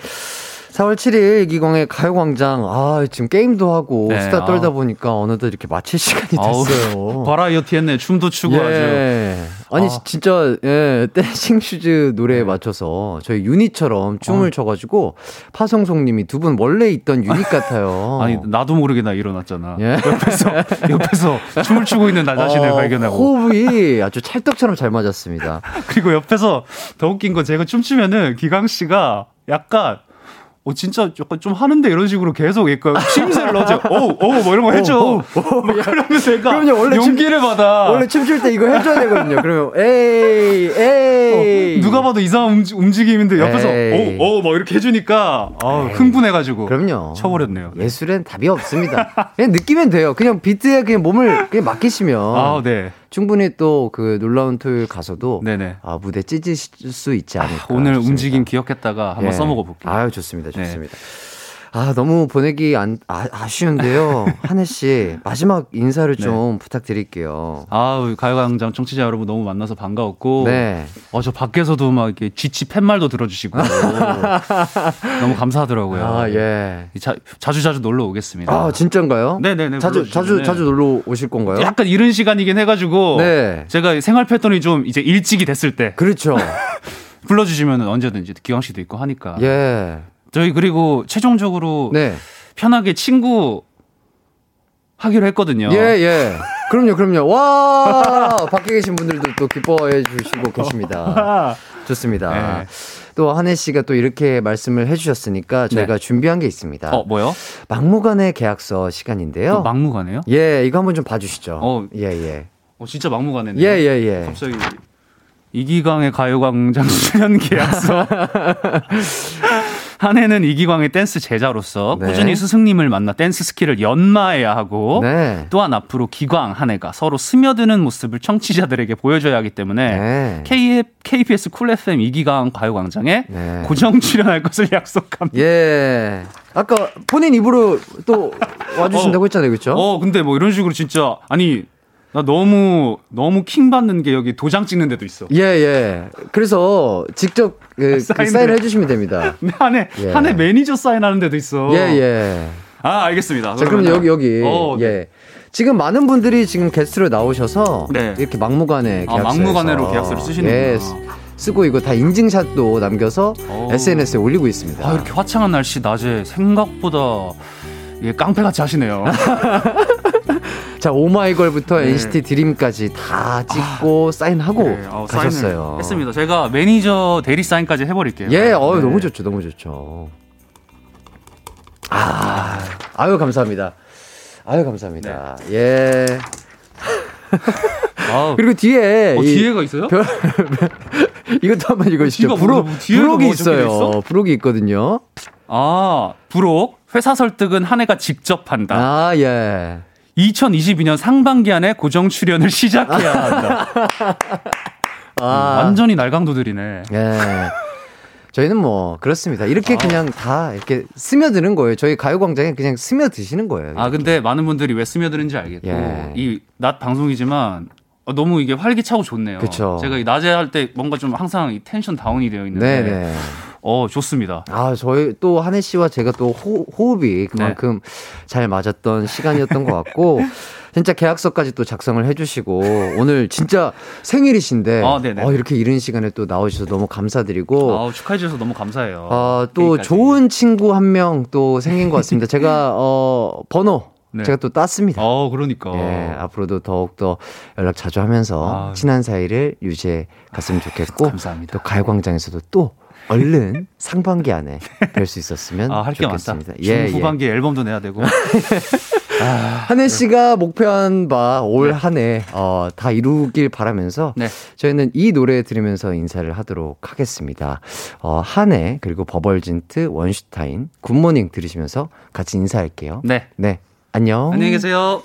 4월 7일 이기광의 가요광장 아 지금 게임도 하고 네, 수다 떨다 아. 보니까 어느덧 이렇게 마칠 시간이 됐어요 버라이어티 했네. 춤도 추고 아주. 예. 아니 아. 진짜 예, Dancing Shoes 노래에 맞춰서 저희 유닛처럼 춤을 아. 춰가지고 파성송님이 두 분 원래 있던 유닛 같아요. 아니 나도 모르게 나 일어났잖아. 예. 옆에서 옆에서 춤을 추고 있는 나 자신을 어, 발견하고 호흡이 아주 찰떡처럼 잘 맞았습니다. 그리고 옆에서 더 웃긴 건 제가 춤추면은 기광 씨가 약간 어 진짜 약간 좀 하는데 이런 식으로 계속 약간 추임새를 넣어줘. 오오뭐 이런 거 해줘. 오, 오, 막 그러면서 내가 그럼요, 원래 춤- 용기를 받아. 원래 춤출 때 이거 해줘야 되거든요. 그러면 에이 에이 어, 누가 봐도 이상한 움직- 움직임인데 옆에서. 오오막 이렇게 해주니까 아, 흥분해가지고 그럼요. 쳐버렸네요. 예술엔 답이 없습니다. 그냥 느끼면 돼요. 그냥 비트에 그냥 몸을 그냥 맡기시면 아 네. 충분히 또 그 놀라운 토요일 가서도 네네. 아, 무대 찢으실 수 있지 않을까. 오늘 싶습니다. 움직임 기억했다가 한번 예. 써먹어 볼게요. 아유 좋습니다, 네. 좋습니다. 아, 너무 보내기 안, 아, 아쉬운데요. 한혜 씨, 마지막 인사를 좀 부탁드릴게요. 아우 가요광장 청취자 여러분 너무 만나서 반가웠고 네. 어 저 밖에서도 막 이렇게 쥐치 팻말도 들어주시고 너무 감사하더라고요. 아, 예. 자, 자주 자주 놀러 오겠습니다. 아, 진짜인가요? 네네네. 자주, 자주, 불러주시면은. 자주 놀러 오실 건가요? 약간 이른 시간이긴 해가지고 네. 제가 생활 패턴이 좀 이제 일찍이 됐을 때 그렇죠. 불러주시면 언제든지 기광 씨도 있고 하니까 예. 저희 그리고 최종적으로 네. 편하게 친구 하기로 했거든요. 예, 예. 그럼요, 그럼요. 와! 밖에 계신 분들도 또 기뻐해 주시고 계십니다. 좋습니다. 네. 또 한해 씨가 또 이렇게 말씀을 해주셨으니까 저희가 준비한 게 있습니다. 어 뭐요? 막무가내 계약서 시간인데요. 또 막무가내요? 예, 이거 한번 좀 봐주시죠. 어. 예, 예. 어 진짜 막무가내요. 예, 예, 예. 갑자기 이기광의 가요광장 출연 계약서. 한 해는 이기광의 댄스 제자로서 네. 꾸준히 스승님을 만나 댄스 스킬을 연마해야 하고 네. 또한 앞으로 기광 한 해가 서로 스며드는 모습을 청취자들에게 보여줘야 하기 때문에 네. K, KBS Cool FM 이기광 가요광장에 네. 고정 출연할 것을 약속합니다. 예. 아까 본인 입으로 또 와주신다고 했잖아요, 그렇죠? 어, 근데 뭐 이런 식으로 진짜 아니 나 너무 너무 킹 받는 게 여기 도장 찍는 데도 있어. 예, 예. 그래서 직접 그, 그 사인을. 사인을 해 주시면 됩니다. 한해 예. 한해 매니저 사인하는 데도 있어. 예, 예. 아 알겠습니다. 자, 그럼 여기, 여기. 어, 네. 예. 지금 많은 분들이 지금 게스트로 나오셔서 네. 이렇게 막무가내 아, 계약서 막무가내로 계약서를 쓰시는구나. 예, 쓰- 쓰고 이거 다 인증샷도 남겨서 오. SNS에 올리고 있습니다. 아, 이렇게 화창한 날씨 낮에 생각보다 이게 깡패같이 하시네요. 자, 오마이걸부터 네. NCT 드림까지 다 찍고 사인하고 네, 어, 가셨어요. 했습니다. 제가 매니저 대리 사인까지 해버릴게요. 예, 어, 네. 너무 좋죠, 너무 좋죠. 아, 아유 감사합니다. 아유 감사합니다. 네. 예. 아, 그리고 뒤에 어, 이- 뒤에가 있어요? 별- 이것도 한번 읽어주시죠. 부록, 부록이 있어요. 있어? 부록이 있거든요. 아, 부록 회사 설득은 한 해가 직접 한다. 아, 예. 2022년 상반기 안에 고정 출연을 시작해야 한다. 아, 완전히 날강도들이네. 예. 저희는 뭐 그렇습니다. 이렇게 그냥 다 이렇게 스며드는 거예요. 저희 가요광장에 그냥 스며드시는 거예요. 아 근데 많은 분들이 왜 스며드는지 알겠고 예. 이낮 방송이지만 어, 너무 이게 활기차고 좋네요. 그쵸. 제가 이 낮에 할 때 뭔가 좀 항상 이 텐션 다운이 되어 있는데 네네. 어 좋습니다. 아, 저희 또 한혜 씨와 제가 또 호, 호흡이 그만큼 네. 잘 맞았던 시간이었던 것 같고, 진짜 계약서까지 또 작성을 해주시고, 오늘 진짜 생일이신데, 아. 어, 이렇게 이른 시간에 또 나오셔서 너무 감사드리고, 아우 축하해 주셔서 너무 감사해요. 어, 또. 좋은 친구 한 명 또 생긴 것 같습니다. 제가, 어, 번호, 네. 제가 또 땄습니다. 어 그러니까. 예, 앞으로도 더욱더 연락 자주 하면서 아. 친한 사이를 유지해 갔으면 좋겠고, 감사합니다. 또 가요광장에서도 또 얼른 상반기 안에 뵐 수 있었으면 아 할게 많다. 좋겠습니다. 예, 예. 중후반기에 앨범도 내야 되고. 한혜 씨가 목표한 바 올 한해 어, 다 이루길 바라면서 네. 저희는 이 노래 들으면서 인사를 하도록 하겠습니다. 어, 한해 그리고 버벌진트 원슈타인 굿모닝 들으시면서 같이 인사할게요. 네. 네. 안녕. 안녕히 계세요.